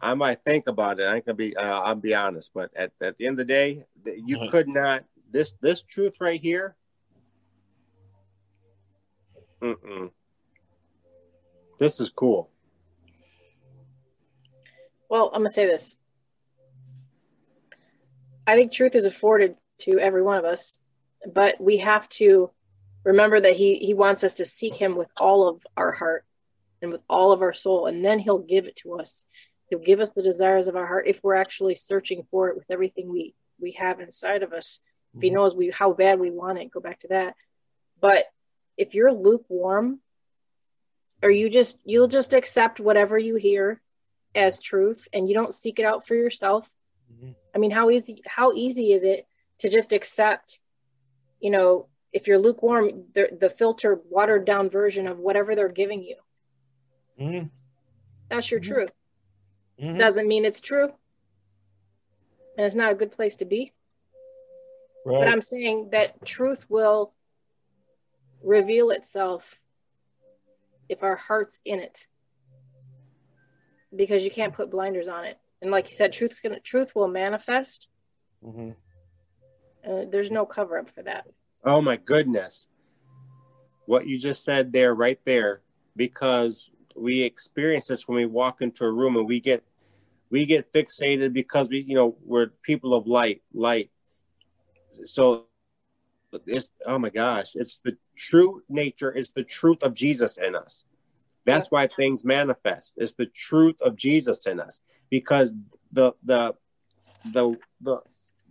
I might think about it. I can be, uh, I'll be honest, but at, at the end of the day, you could not this this truth right here. Mm-mm. This is cool. Well, I'm gonna say this. I think truth is afforded to every one of us, but we have to remember that he he wants us to seek him with all of our heart and with all of our soul, and then he'll give it to us. He'll give us the desires of our heart if we're actually searching for it with everything we we have inside of us if he mm-hmm. knows we how bad we want it, go back to that. But if you're lukewarm, or you just you'll just accept whatever you hear as truth and you don't seek it out for yourself. Mm-hmm. I mean, how easy how easy is it to just accept, you know, if you're lukewarm, the, the filtered, watered down version of whatever they're giving you. Mm-hmm. That's your mm-hmm. truth. Mm-hmm. Doesn't mean it's true. and it's not a good place to be. Right. But I'm saying that truth will reveal itself if our heart's in it. Because you can't put blinders on it. And like you said, truth's gonna truth will manifest. Uh, there's no cover up for that. Oh my goodness. What you just said there, right there, because we experience this when we walk into a room and we get we get fixated because we, you know, we're people of light, light. So it's oh my gosh, it's the true nature, it's the truth of Jesus in us. That's why things manifest. It's the truth of Jesus in us. Because the the the the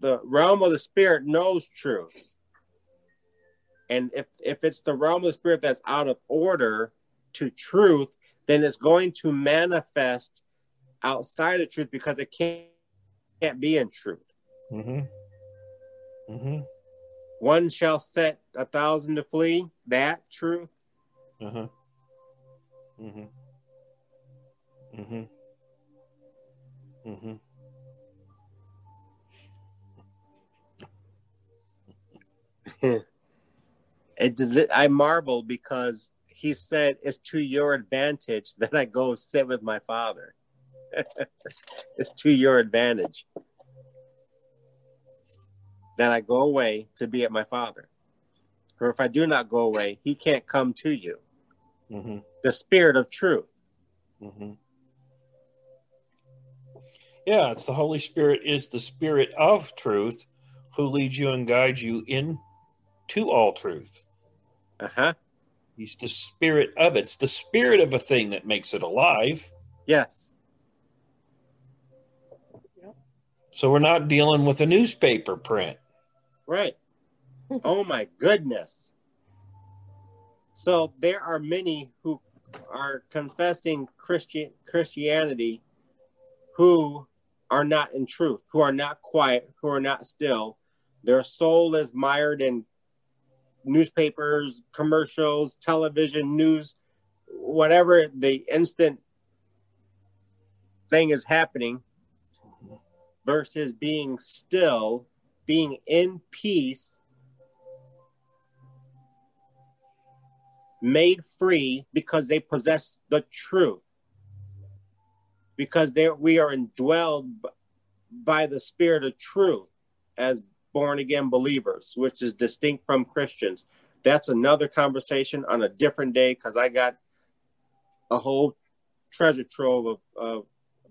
the realm of the spirit knows truths. And if if it's the realm of the spirit that's out of order to truth, then it's going to manifest outside of truth because it can't can't be in truth. hmm hmm One shall set a thousand to flee. That truth. Uh-huh. Mm-hmm. Mm-hmm. Mm-hmm. It, I marvel because he said it's to your advantage that I go sit with my father. it's to your advantage that I go away to be at my father. For if I do not go away, he can't come to you. Mm-hmm. The spirit of truth. Mm-hmm. Yeah, it's the Holy Spirit is the spirit of truth who leads you and guides you into all truth. Uh huh. He's the spirit of it. It's the spirit of a thing that makes it alive. Yes. So we're not dealing with a newspaper print. Right. oh my goodness. So there are many who are confessing Christian Christianity who are not in truth, who are not quiet, who are not still. Their soul is mired in newspapers, commercials, television, news, whatever the instant thing is happening versus being still, being in peace, made free because they possess the truth. Because they, we are indwelled by the spirit of truth as born again believers, which is distinct from Christians. That's another conversation on a different day because I got a whole treasure trove of, of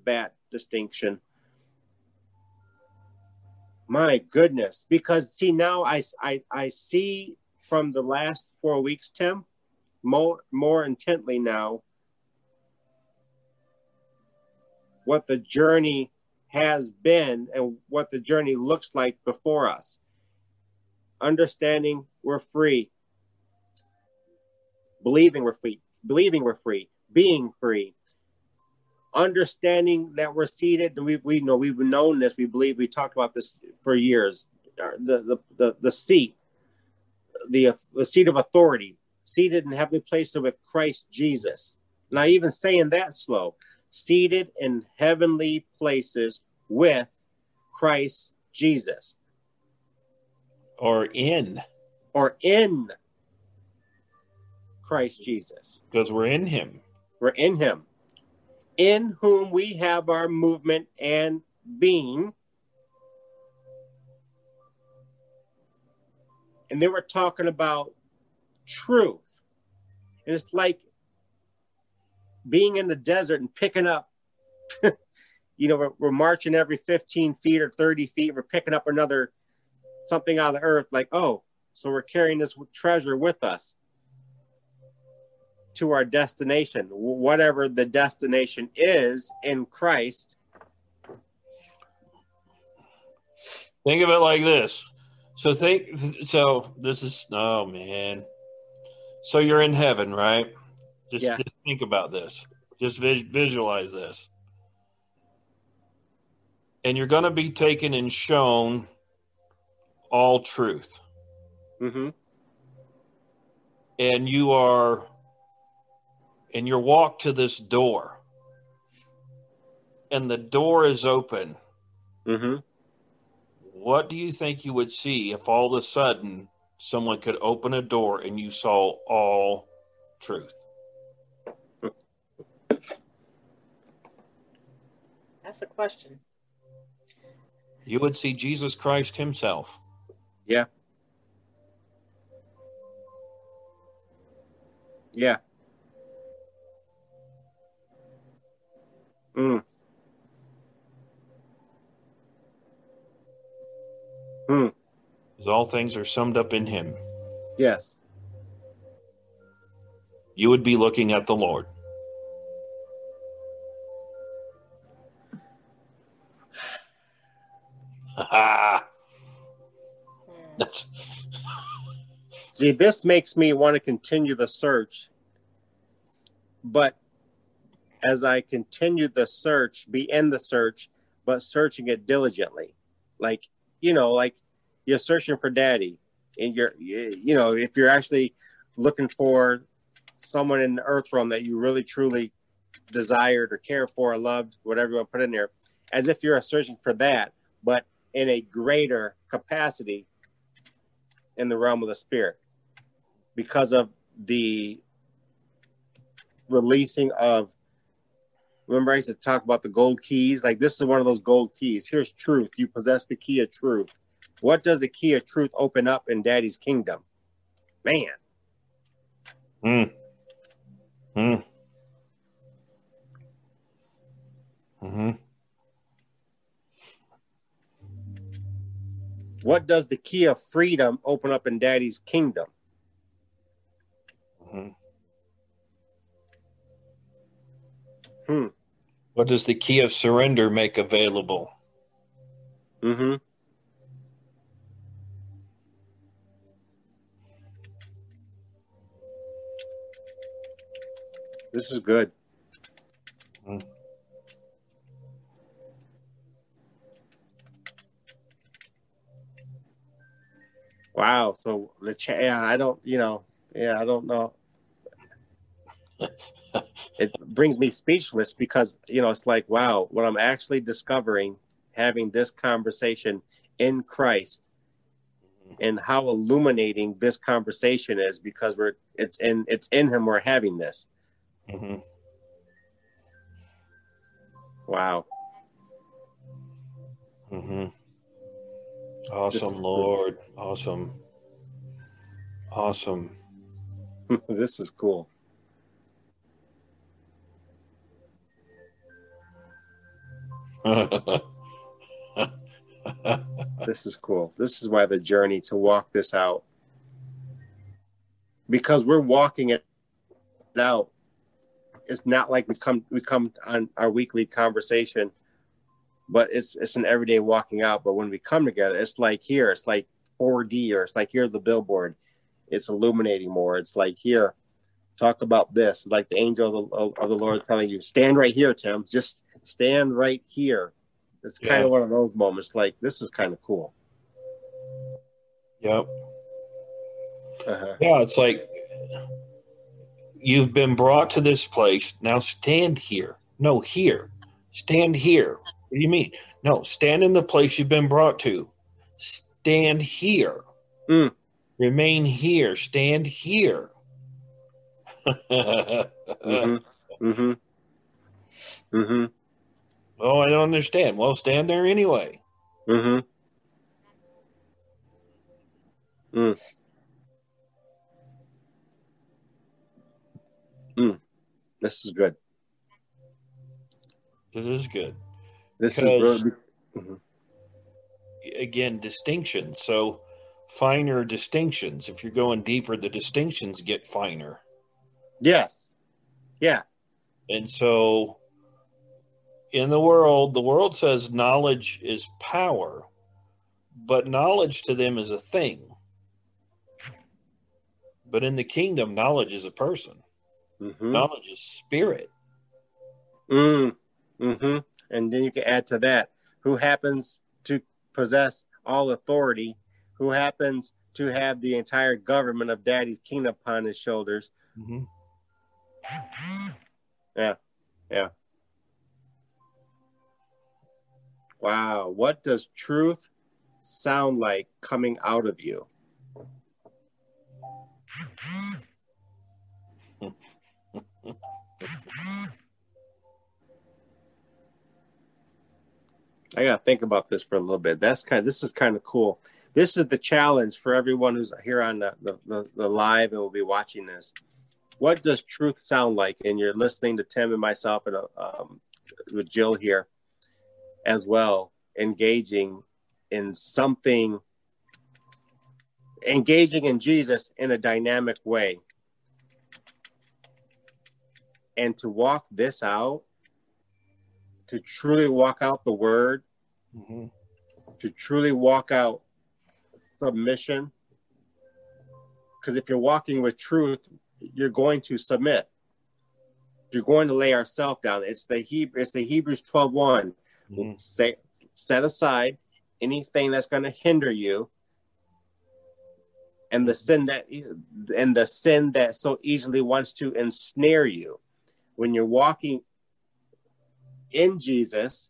that distinction. My goodness. Because see, now I, I, I see from the last four weeks, Tim, more, more intently now what the journey has been and what the journey looks like before us. Understanding we're free, believing we're free, believing we're free, being free, understanding that we're seated. We, we know we've known this. We believe we talked about this for years. The the the, the seat, the the seat of authority, seated in heavenly places with Christ Jesus. Now, even saying that slow, seated in heavenly places with Christ Jesus, Or in, or in Christ Jesus. because we're in him. We're in Him, in whom we have our movement and being. And they were talking about truth. And it's like being in the desert and picking up, you know, we're, we're marching every 15 feet or 30 feet. We're picking up another something out of the earth, like, oh, so we're carrying this treasure with us to our destination, whatever the destination is in Christ. Think of it like this. So think so this is oh man. So you're in heaven, right? Just, Yeah. just think about this. Just vis- visualize this. And you're going to be taken and shown all truth. Mm-hmm. And you are and you're walked to this door. And the door is open Mm-hmm. What do you think you would see if all of a sudden someone could open a door and you saw all truth? That's a question. You would see Jesus Christ himself. Yeah. Yeah. Mm. Hmm. Because all things are summed up in him. Yes. You would be looking at the Lord. That's See, this makes me want to continue the search. But as I continue the search, be in the search, but searching it diligently. Like, you know, like you're searching for daddy and you're, you know, if you're actually looking for someone in the earth realm that you really truly desired or cared for or loved, whatever you want to put in there, as if you're searching for that, but in a greater capacity in the realm of the spirit because of the releasing of remember i used to talk about the gold keys like this is one of those gold keys here's truth you possess the key of truth what does the key of truth open up in daddy's kingdom man Hmm. Hmm. Hmm. What does the key of freedom open up in daddy's kingdom? Hmm hmm. What does the key of surrender make available? mm-hmm. This is good. Mm. Wow. So the cha- yeah i don't you know yeah i don't know. It brings me speechless because you know it's like wow what i'm actually discovering having this conversation in christ and how illuminating this conversation is because we're it's in it's in him we're having this. Hmm wow. Hmm Awesome, is cool. Lord. Awesome. Awesome. this is cool this is cool this is why the journey to walk this out because we're walking it out it's not like we come we come on our weekly conversation but it's it's an everyday walking out but when we come together it's like here it's like 4d or it's like here the billboard it's illuminating more it's like here talk about this like the angel of the, of the lord telling you stand right here tim just stand right here it's kind Yeah. of one of those moments like this is kind of cool yep. uh-huh. Yeah, it's like you've been brought to this place. Now stand here. No, here. Stand here. What do you mean? No, stand in the place you've been brought to. Stand here. Mm. Remain here. Stand here. mm-hmm mm-hmm mm-hmm Oh, I don't understand. Well, stand there anyway. mm-hmm mm. Mm. this is good This is good. This is really Mhm. Again, distinctions. So finer distinctions. If you're going deeper, the distinctions get finer. yes yeah And so in the world, the world says knowledge is power, but knowledge to them is a thing. But in the kingdom, knowledge is a person, mm-hmm. knowledge is spirit. Mm, hmm And then you can add to that who happens to possess all authority, who happens to have the entire government of Daddy's kingdom upon his shoulders. Mhm. Yeah, yeah. Wow. What does truth sound like coming out of you? I gotta think about this for a little bit. That's kind of this is kind of cool. This is the challenge for everyone who's here on the, the, the, the live and will be watching this. What does truth sound like? And you're listening to Tim and myself and um, with Jill here as well, engaging in something, engaging in Jesus in a dynamic way. And to walk this out to truly walk out the word, mm-hmm. to truly walk out submission. Because if you're walking with truth, you're going to submit. You're going to lay ourselves down. It's the Hebrew, it's the Hebrews 12 one. Mm-hmm. Say, set aside anything that's going to hinder you and the sin that and the sin that so easily wants to ensnare you when you're walking in Jesus,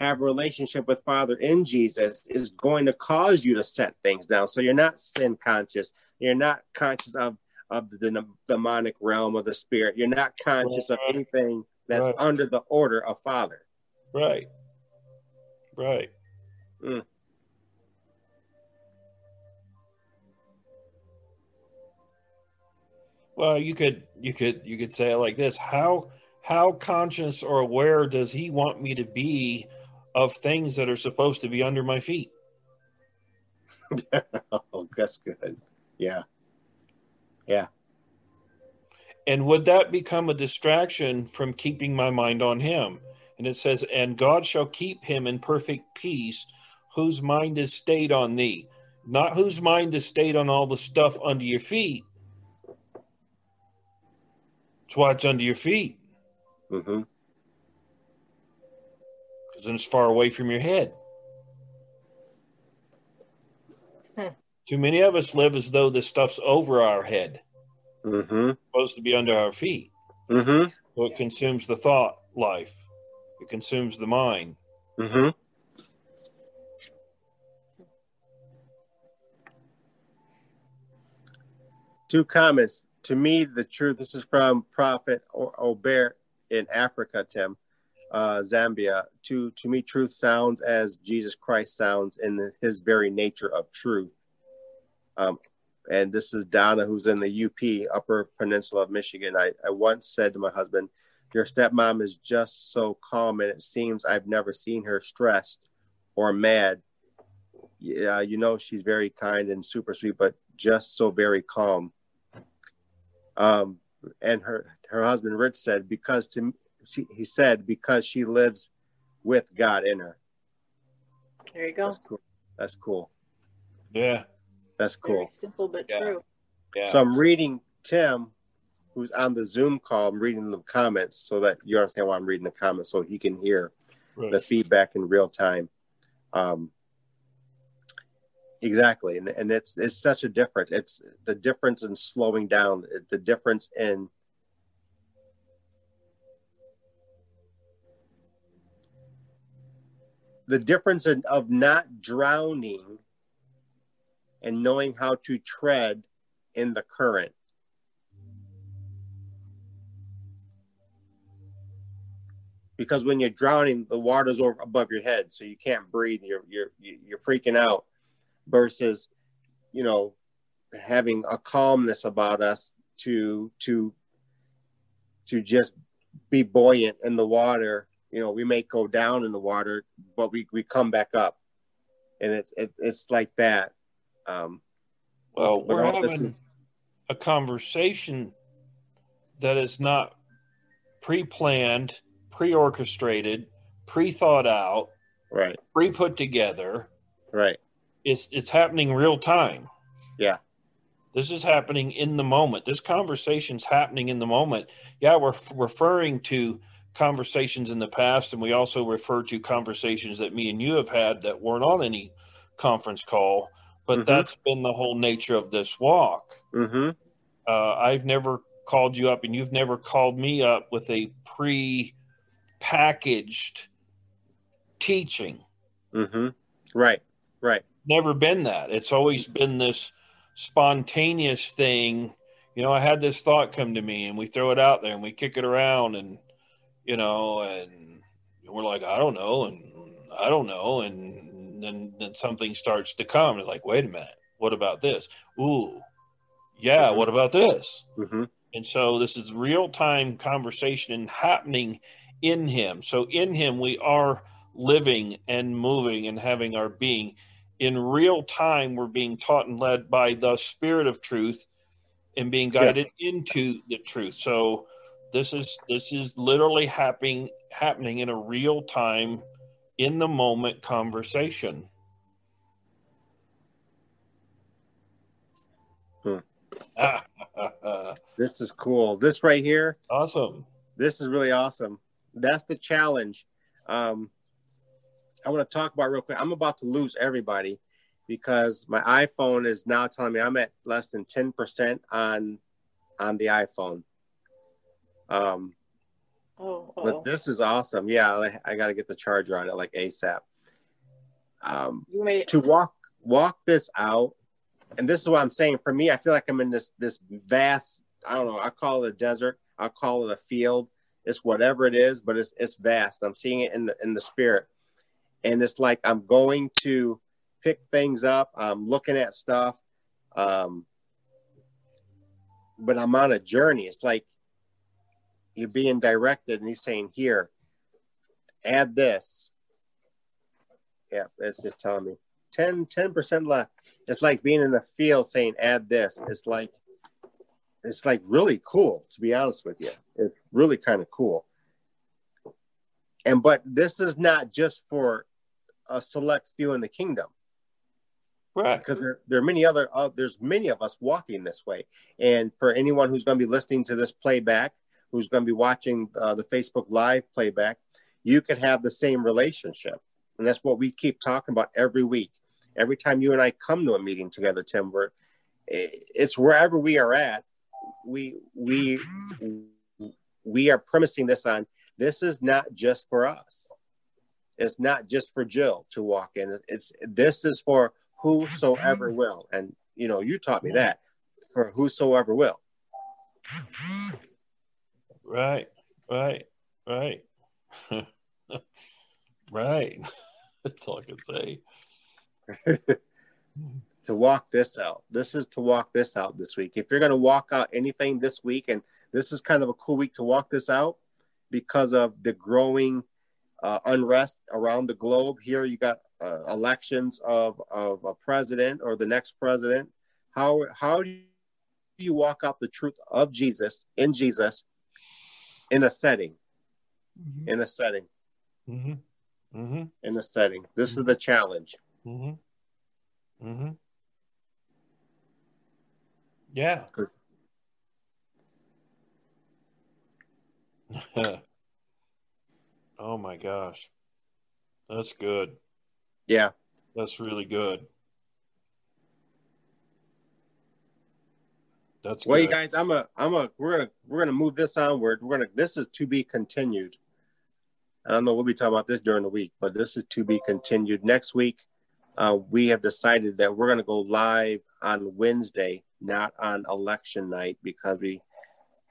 have a relationship with Father in Jesus is going to cause you to set things down. So you're not sin conscious. You're not conscious of of the demonic realm of the spirit. You're not conscious right. of anything that's right. under the order of Father. Right. Right. Mm. Well, you could you could you could say it like this: How how conscious or aware does he want me to be of things that are supposed to be under my feet? oh, that's good. Yeah. Yeah. And would that become a distraction from keeping my mind on him? And it says, And God shall keep him in perfect peace, whose mind is stayed on thee. Not whose mind is stayed on all the stuff under your feet. It's what's under your feet. Mm-hmm. Because then it's far away from your head. Hmm. Too many of us live as though this stuff's over our head. Mm-hmm. supposed to be under our feet. Mm-hmm. So it consumes the thought life. It consumes the mind. Mm-hmm. Two comments. To me, the truth. This is from Prophet Ober in Africa, Tim, uh, Zambia. To to me, truth sounds as Jesus Christ sounds in His very nature of truth. Um, and this is Donna, who's in the UP, Upper Peninsula of Michigan. I, I once said to my husband, "Your stepmom is just so calm, and it seems I've never seen her stressed or mad. Yeah, you know she's very kind and super sweet, but just so very calm." Um, and her her husband Rich said because to she, he said because she lives with God in her. There you go. That's cool. That's cool. Yeah. That's cool. Very simple but yeah. true. Yeah. So I'm reading Tim, who's on the Zoom call. I'm reading the comments so that you understand why I'm reading the comments, so he can hear right. the feedback in real time. Um, exactly, and and it's it's such a difference. It's the difference in slowing down, the difference in the difference in, of not drowning and knowing how to tread in the current. Because when you're drowning, the water's over above your head, so you can't breathe. You're you're you're freaking out. Versus, you know, having a calmness about us to to to just be buoyant in the water you know we may go down in the water but we, we come back up. And it's it, it's like that. Um, well we're having a conversation that is not pre-planned pre-orchestrated pre-thought out right. pre-put together. Right. It's it's happening real time. Yeah. This is happening in the moment. This conversation's happening in the moment. Yeah we're referring to conversations in the past, and we also refer to conversations that me and you have had that weren't on any conference call. But mm-hmm. that's been the whole nature of this walk. Mm-hmm. Uh, I've never called you up, and you've never called me up with a pre-packaged teaching. Mm-hmm. Right, right. never been that. It's always been this spontaneous thing. You know, I had this thought come to me, and we throw it out there, and we kick it around, and you know, and we're like, I don't know, and I don't know, and then then something starts to come, and like, wait a minute, what about this? Ooh, yeah, mm-hmm. what about this? Mm-hmm. And so this is real time conversation happening in Him. So in Him, we are living and moving and having our being. In real time, we're being taught and led by the Spirit of truth and being guided yeah. into the truth. So this is this is literally happening happening in a real time in the moment conversation. Hmm. this is cool. This right here. Awesome. This is really awesome. That's the challenge. Um, I want to talk about real quick. I'm about to lose everybody because my iPhone is now telling me I'm at less than 10% on on the iPhone. Um, oh, oh. but this is awesome. Yeah, I, I got to get the charger on it like ASAP. Um, to walk walk this out, and this is what I'm saying. For me, I feel like I'm in this this vast. I don't know. I call it a desert. I call it a field. It's whatever it is, but it's it's vast. I'm seeing it in the in the spirit, and it's like I'm going to pick things up. I'm looking at stuff, um, but I'm on a journey. It's like you're being directed and he's saying here add this. Yeah it's just telling me. 10 10% left. It's like being in the field saying add this. It's like it's like really cool to be honest with you. It's really kind of cool. And but this is not just for a select few in the kingdom. Right. Because there, there are many other uh, there's many of us walking this way. And for anyone who's going to be listening to this playback who's going to be watching uh, the Facebook Live playback, you could have the same relationship. And that's what we keep talking about every week. Every time you and I come to a meeting together, Tim, we're, it's wherever we are at, we we we are premising this on this is not just for us. It's not just for Jill to walk in. It's this is for whosoever will. And you know, you taught me that for whosoever will. Right, right, right, right. That's all I can say. to walk this out. This is to walk this out this week. If you're going to walk out anything this week, and this is kind of a cool week to walk this out because of the growing uh, unrest around the globe. Here, you got uh, elections of, of a president or the next president. How how do you walk out the truth of Jesus in Jesus in a setting. Mm-hmm. In a setting. Mm-hmm. Mm-hmm. In a setting. This is the challenge. Mm-hmm. Mm-hmm. Yeah. oh my gosh. That's good. Yeah. That's really good. That's well, good. you guys. I'm a. I'm a. We're gonna. We're gonna move this onward. We're gonna. This is to be continued. I don't know. We'll be talking about this during the week, but this is to be continued. Next week, uh, we have decided that we're gonna go live on Wednesday, not on election night, because we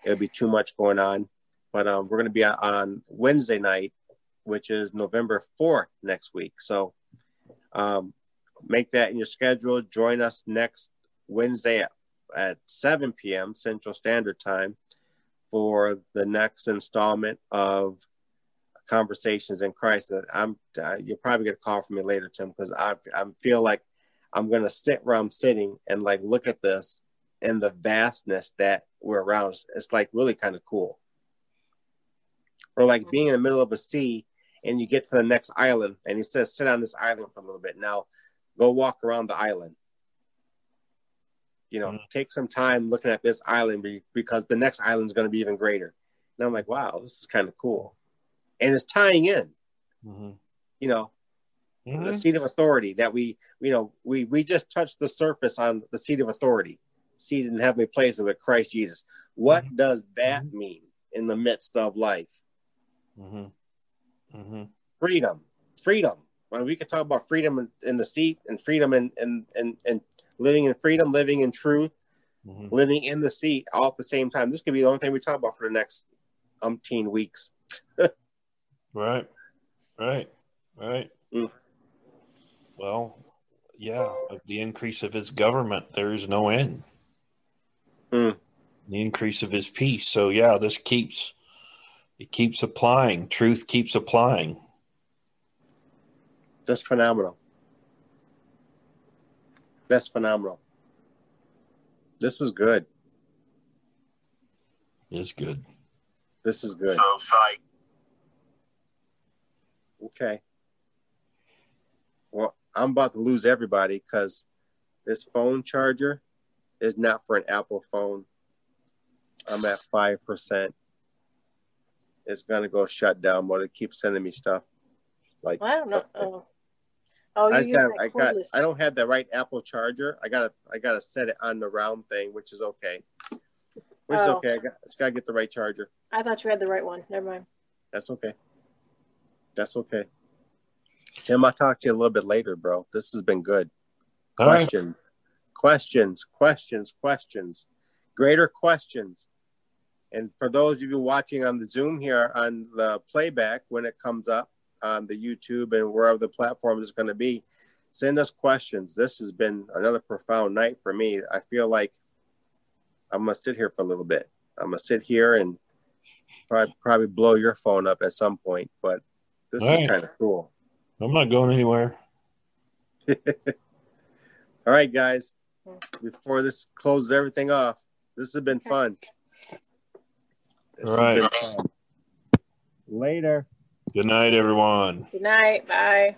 it'll be too much going on. But um, we're gonna be on Wednesday night, which is November fourth next week. So, um, make that in your schedule. Join us next Wednesday at at 7 p.m. Central Standard Time for the next installment of Conversations in Christ. I'm uh, you're probably gonna call for me later, Tim, because I I feel like I'm gonna sit where I'm sitting and like look at this and the vastness that we're around. It's like really kind of cool. Or like being in the middle of a sea and you get to the next island and he says, sit on this island for a little bit. Now go walk around the island you know, mm-hmm. take some time looking at this island because the next island is going to be even greater. And I'm like, wow, this is kind of cool. And it's tying in, mm-hmm. you know, mm-hmm. the seat of authority that we, you know, we, we just touched the surface on the seat of authority, seated in heavenly places with Christ Jesus. What mm-hmm. does that mm-hmm. mean in the midst of life? Mm-hmm. Freedom, freedom, Well, we could talk about freedom in, in the seat and freedom and and and and living in freedom, living in truth, Mhm. living in the seat all at the same time. This could be the only thing we talk about for the next umpteen weeks. Right, right, right. Mm. Well, yeah, of the increase of his government, there is no end. Mm. The increase of his peace. So yeah, this keeps it keeps applying. Truth keeps applying. That's phenomenal. That's phenomenal. This is good. It's good. This is good. So fight. Okay. Well, I'm about to lose everybody because this phone charger is not for an Apple phone. I'm at five percent. It's gonna go shut down, but it keeps sending me stuff. Like Well, I don't know. Oh, oh I, you just use got, that I got. I don't have the right Apple charger. I gotta I gotta set it on the round thing, which is okay. Which is Oh. okay. I got, just gotta get the right charger. I thought you had the right one. Never mind. That's okay. That's okay. Tim, I'll talk to you a little bit later, bro. This has been good. All right. Question, questions, questions, questions, greater questions. And for those of you watching on the Zoom here on the playback, when it comes up on the YouTube and wherever the platform is going to be, send us questions. This has been another profound night for me. I feel like I'm going to sit here for a little bit. I'm going to sit here and probably, probably blow your phone up at some point, but this All is right. kind of cool. I'm not going anywhere. All right, guys. Before this closes everything off, this has been fun. This All right. been fun. Later. Good night, everyone. Good night. Bye.